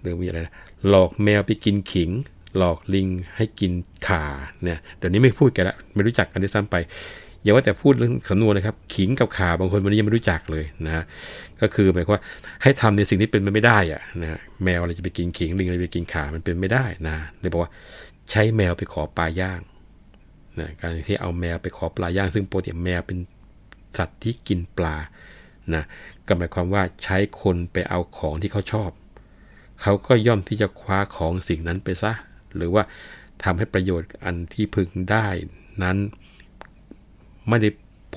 หรือมีอะไรนะหลอกแมวไปกินขิง หลอกลิงให้กินข่าเนี่ยเดี๋ยวนี้ไม่พูดกันละไม่รู้จักกันด้วยซ้ำไป อย่าว่าแต่พูดเรื่องสำนวนนะครับ ขิงกับขาบางคนวันนี้ยังไม่รู้จักเลยนะก็คือหมายความว่าให้ทำในสิ่งที่เป็นไปไม่ได้อะนะแมวอะไรจะไปกินขิงลิงอะไรไปกินขามันเป็นไม่ได้นะเลยบอกว่าใช้แมวไปขอปลาย่างนะการที่เอาแมวไปขอปลาย่าง ซึ่งปกติแมวเป็นสัตว์ที่กินปลานะก็หมายความว่าใช้คนไปเอาของที่เขาชอบ เขาก็ย่อมที่จะคว้าของสิ่งนั้นไปซะ หรือว่าทำให้ประโยชน์อันที่พึงได้นั้น ไม่ได้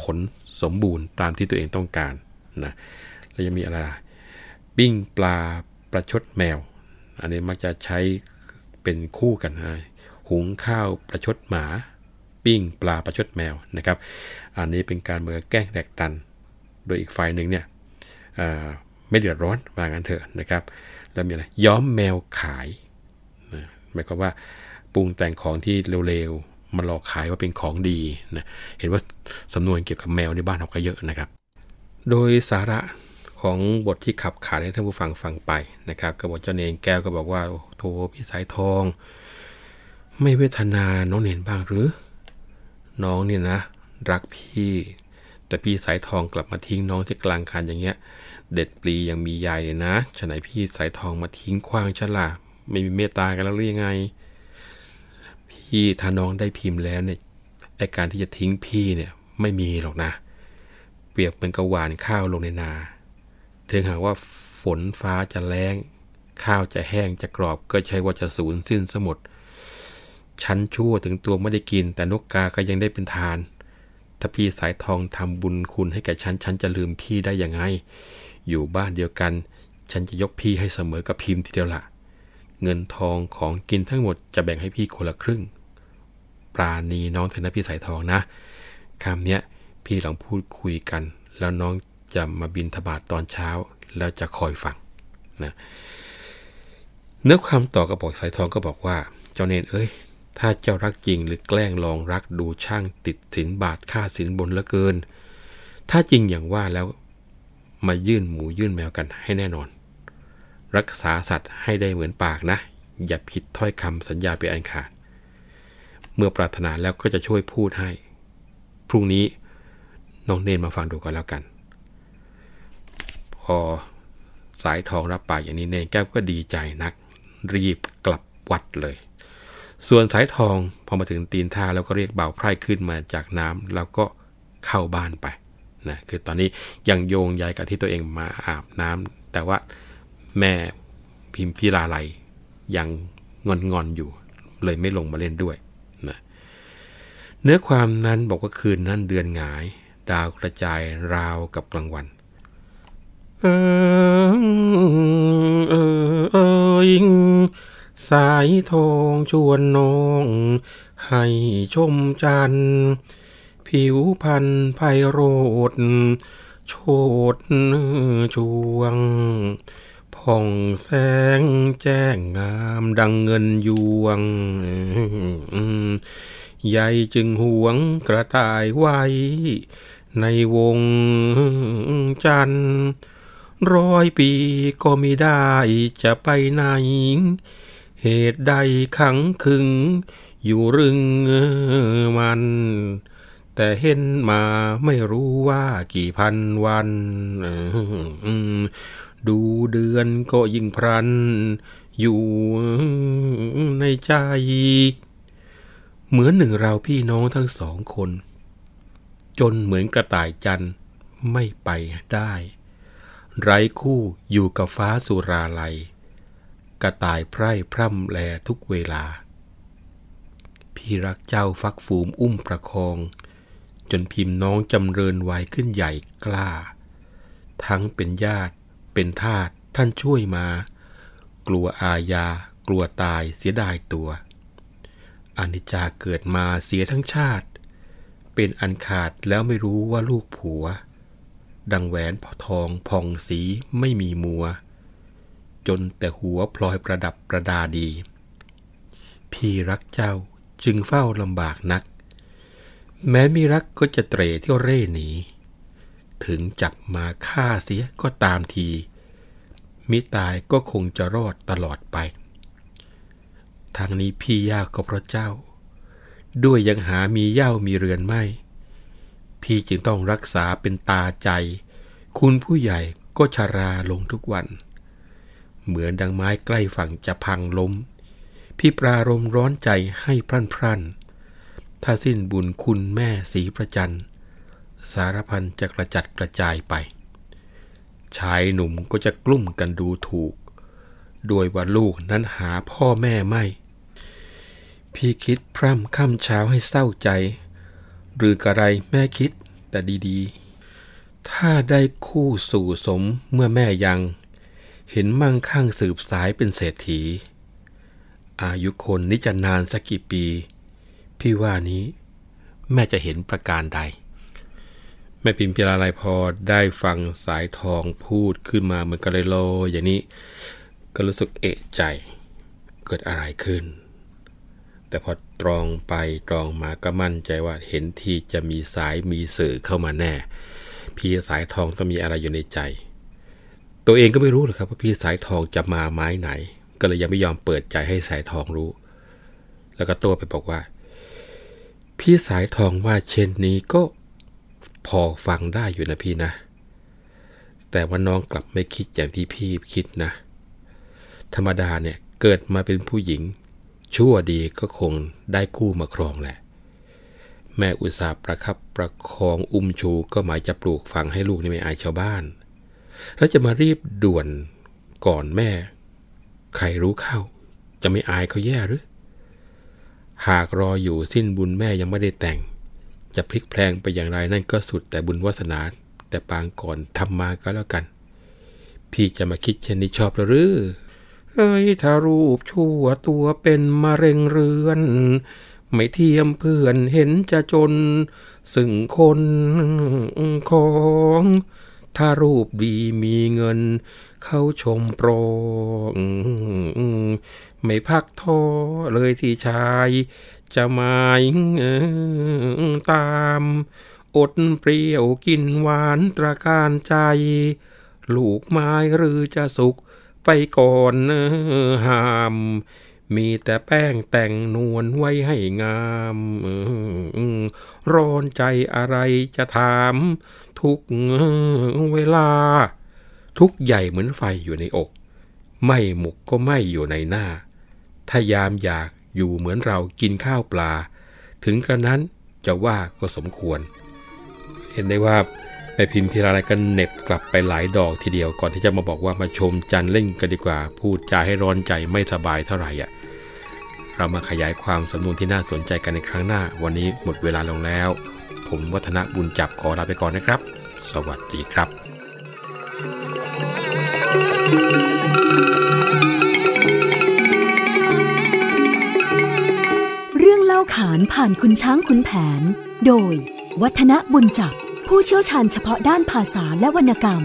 ผลสมบูรณ์ตามที่ตัวเองต้องการนะแล้วยังมีอะไรปิ้งปลาประชดแมว อันนี้มักจะใช้เป็นคู่กันนะหุงข้าวประชดหมา ปิ้งปลาประชดแมวนะครับ อันนี้เป็นการเมือแกล้งแดกตัน โดยอีกฝ่ายหนึ่งเนี่ยไม่เดือดร้อนว่างั้นเถอะนะครับ แล้วมีอะไรย้อมแมวขายนะหมายความว่าปรุงแต่งของที่เร็ว มาหลอกขายว่าเป็นของดีนะเห็นว่าสำนวนเกี่ยวกับแมวในบ้านเราก็เยอะนะครับ โดยสาระของบทที่ขับขายให้ท่านผู้ฟังฟังไปนะครับกบฏเจ้าเนงแก้วก็บอกว่าโทพี่สายทอง ไม่เวทนาน้องเนนบ้างหรือ น้องเนี่ยนะ รักพี่ แต่พี่สายทองกลับมาทิ้งน้องที่กลางคันอย่างเงี้ย เด็ดปลียังมีใหญ่นะฉะไหนพี่สายทองมาทิ้งคว้างฉันล่ะไม่มีเมตตากันแล้วหรือยังไง พี่ถ้าน้องได้พิมพ์แล้วเนี่ยไอการที่จะทิ้งพี่เนี่ยไม่มีหรอกนะ เปรียบเหมือนกับหวานข้าวลงในนาถึงหากว่าฝนฟ้าจะแรงข้าวจะแห้งจะกรอบก็ใช่ว่าจะสูญสิ้นสมดฉันชั่วถึงตัวไม่ได้กิน แต่นกกาก็ยังได้เป็นทาน ถ้าพี่สายทองทำบุญคุณให้แก่ฉัน ฉันจะลืมพี่ได้ยังไง อยู่บ้านเดียวกัน ฉันจะยกพี่ให้เสมอกับพิมพ์ทีเดียวละเงินทองของกินทั้งหมดจะแบ่งให้พี่คนละครึ่ง ปราณีน้องเถอนะพี่สายทองนะคำเนี้ยพี่ลองพูดคุยกัน แล้วน้องจะมาบินทบาทตอนเช้า แล้วจะคอยฟังนะเนื้อความต่อกระบอกสายทองก็บอกว่า เจ้าเนนเอ้ย ถ้าเจ้ารักจริงหรือแกล้งลองรักดูช่างติดสินบาทค่าสินบนเหลือเกิน ถ้าจริงอย่างว่าแล้วมายื่นหมูยื่นแมวกันให้แน่นอน รักษาสัตว์ให้ได้เหมือนปากนะ อย่าผิดถ้อยคำสัญญาไปอันขาด เมื่อปรารถนาแล้วก็จะช่วยพูดให้ พรุ่งนี้น้องเนนมาฟังดูกันแล้วกัน พอสายทองรับปากอย่างนี้เนนแก้วก็ดีใจนัก รีบกลับวัดเลย ส่วนสายทองพอมาถึงตีนท่าแล้วก็เรียกเบาไพร่ขึ้นมาจากน้ำแล้วก็เข้าบ้านไปนะคือตอนนี้ยังโยงใยกับที่ตัวเองมาอาบน้ำแต่ว่าแม่พิมพิลาไลยังงอนงออยู่ เลยไม่ลงมาเล่นด้วย เนื้อความนั้นบอกว่าคืนนั้นเดือนหงาย ดาวกระจายราวกับกลางวันเออเออเอยสายทองชวนน้อง ให้ชมจัน ผิวพันไพโรดโชดชวง ผ่องแสงแจ้งงามดังเงินยวง ใหญ่จึงหวงกระต่ายไว้ ในวงจันทร์ร้อยปีก็ไม่ได้จะไปไหน เหตุใดขังคึง อยู่รึงมัน แต่เห็นมาไม่รู้ว่ากี่พันวัน ดูเดือนก็ยิ่งพรัน อยู่ในใจ เหมือนหนึ่งเราพี่น้องทั้งสองคน จนเหมือนกระต่ายจันไม่ไปได้ ไร้คู่อยู่กับฟ้าสุราลัย กระต่ายไพร่พร่ำแลทุกเวลา พี่รักเจ้าฟักฟูมอุ้มประคอง จนพิมพ์น้องจำเริญวัยขึ้นใหญ่กล้า ทั้งเป็นญาติเป็นทาสท่านช่วยมา กลัวอาญากลัวตายเสียดายตัว อนิจจาเกิดมาเสียทั้งชาติ เป็นอันขาดแล้วไม่รู้ว่าลูกผัว ดังแหวนทองผ่องสีไม่มีมัว จนแต่หัวพลอยประดับประดาดี พี่รักเจ้าจึงเฝ้าลำบากนัก แม้มีรักก็จะเตร่เที่ยวเร่หนี ถึงจับมาฆ่าเสียก็ตามที มิตายก็คงจะรอดตลอดไป ทางนี้พี่ยากก็เพราะเจ้า ด้วยยังหามีเย่ามีเรือนไม่ พี่จึงต้องรักษาเป็นตาใจ คุณผู้ใหญ่ก็ชาราลงทุกวัน เหมือนดังไม้ใกล้ฝั่งจะพังล้ม พี่ปรารมร้อนใจให้พรั่นพรั่นถ้าสิ้นบุญคุณแม่สีประจันสารพันจะกระจัดกระจายไป ชายหนุ่มก็จะกลุ่มกันดูถูก โดยว่าลูกนั้นหาพ่อแม่ไม่ พี่คิดพร่ำค่ำเช้าให้เศร้าใจ หรือกระไรแม่คิดแต่ดีๆ ถ้าได้คู่สู่สมเมื่อแม่ยัง เห็นมั่งคั่งสืบสายเป็นเศรษฐี อายุคนนี้จะนานสักกี่ปี พี่ว่านี้ แม่จะเห็นประการใด แม่พิมพิลาลัยพอได้ฟังสายทองพูดขึ้นมาเหมือนกันเลยโลอย่างนี้ ก็รู้สึกเอะใจ เกิดอะไรขึ้น แต่พอตรองไปตรองมาก็มั่นใจว่าเห็นทีจะมีสายมีสื่อเข้ามาแน่ พี่สายทองต้องมีอะไรอยู่ในใจ ตัวเองก็ไม่รู้หรอกครับว่าพี่สายทองจะมาไม้ไหน ก็เลยยังไม่ยอมเปิดใจให้สายทองรู้ แล้วก็ตัวไปบอกว่า พี่สายทองว่าเช่นนี้ก็พอฟังได้อยู่นะพี่นะ แต่ว่าน้องกลับไม่คิดอย่างที่พี่คิดนะ ธรรมดาเนี่ยเกิดมาเป็นผู้หญิง ชั่วดีก็คงได้กู้มาครองแหละ แม่อุตสาห์ประคับประคองอุ้มชูก็หมายจะปลูกฝังให้ลูกนี่ไม่อายชาวบ้าน แล้วจะมารีบด่วนก่อนแม่ ใครรู้เข้า จะไม่อายเขาแย่หรือ หากรออยู่สิ้นบุญแม่ยังไม่ได้แต่ง จะพลิกแพลงไปอย่างไรนั่นก็สุดแต่บุญวาสนา แต่ปางก่อนทำมาก็แล้วกัน พี่จะมาคิดเช่นนี้ชอบหรือ เอ้ยถ้ารูปชั่วตัวเป็นมะเร็งเรือน ไม่เทียมเพื่อนเห็นจะจน ซึ่งคนของ ถ้ารูปดีมีเงิน เข้าชมโปรไม่พักท้อเลยที่ชาย จะหมายตาม อดเปรี้ยวกินหวานตระการใจ ลูกไม้หรือจะสุก ไปก่อนห้าม มีแต่แป้งแต่งนวลไว้ให้งามร้อนใจอะไรจะถาม ทุกเวลา ทุกใหญ่เหมือนไฟอยู่ในอก ไม่หมุกก็ไม่อยู่ในหน้า ถ้ายามอยากอยู่เหมือนเรากินข้าวปลา ถึงกระนั้นจะว่าก็สมควร เห็นได้ว่า แม่พิมพ์ทีไรก็เน็บกลับไปหลายดอกทีเดียวก่อนที่จะมาบอกว่ามาชมจันเล่นกันดีกว่า พูดจาให้ร้อนใจไม่สบายเท่าไหร่อะเรามาขยายความสำนวนที่น่าสนใจกันในครั้งหน้า วันนี้หมดเวลาลงแล้ว ผมวัฒนบุญจับขอลาไปก่อนนะครับ สวัสดีครับ เรื่องเล่าขานผ่านคุณช้างคุณแผน โดยวัฒนบุญจับ ผู้เชี่ยวชาญเฉพาะด้านภาษาและวรรณกรรม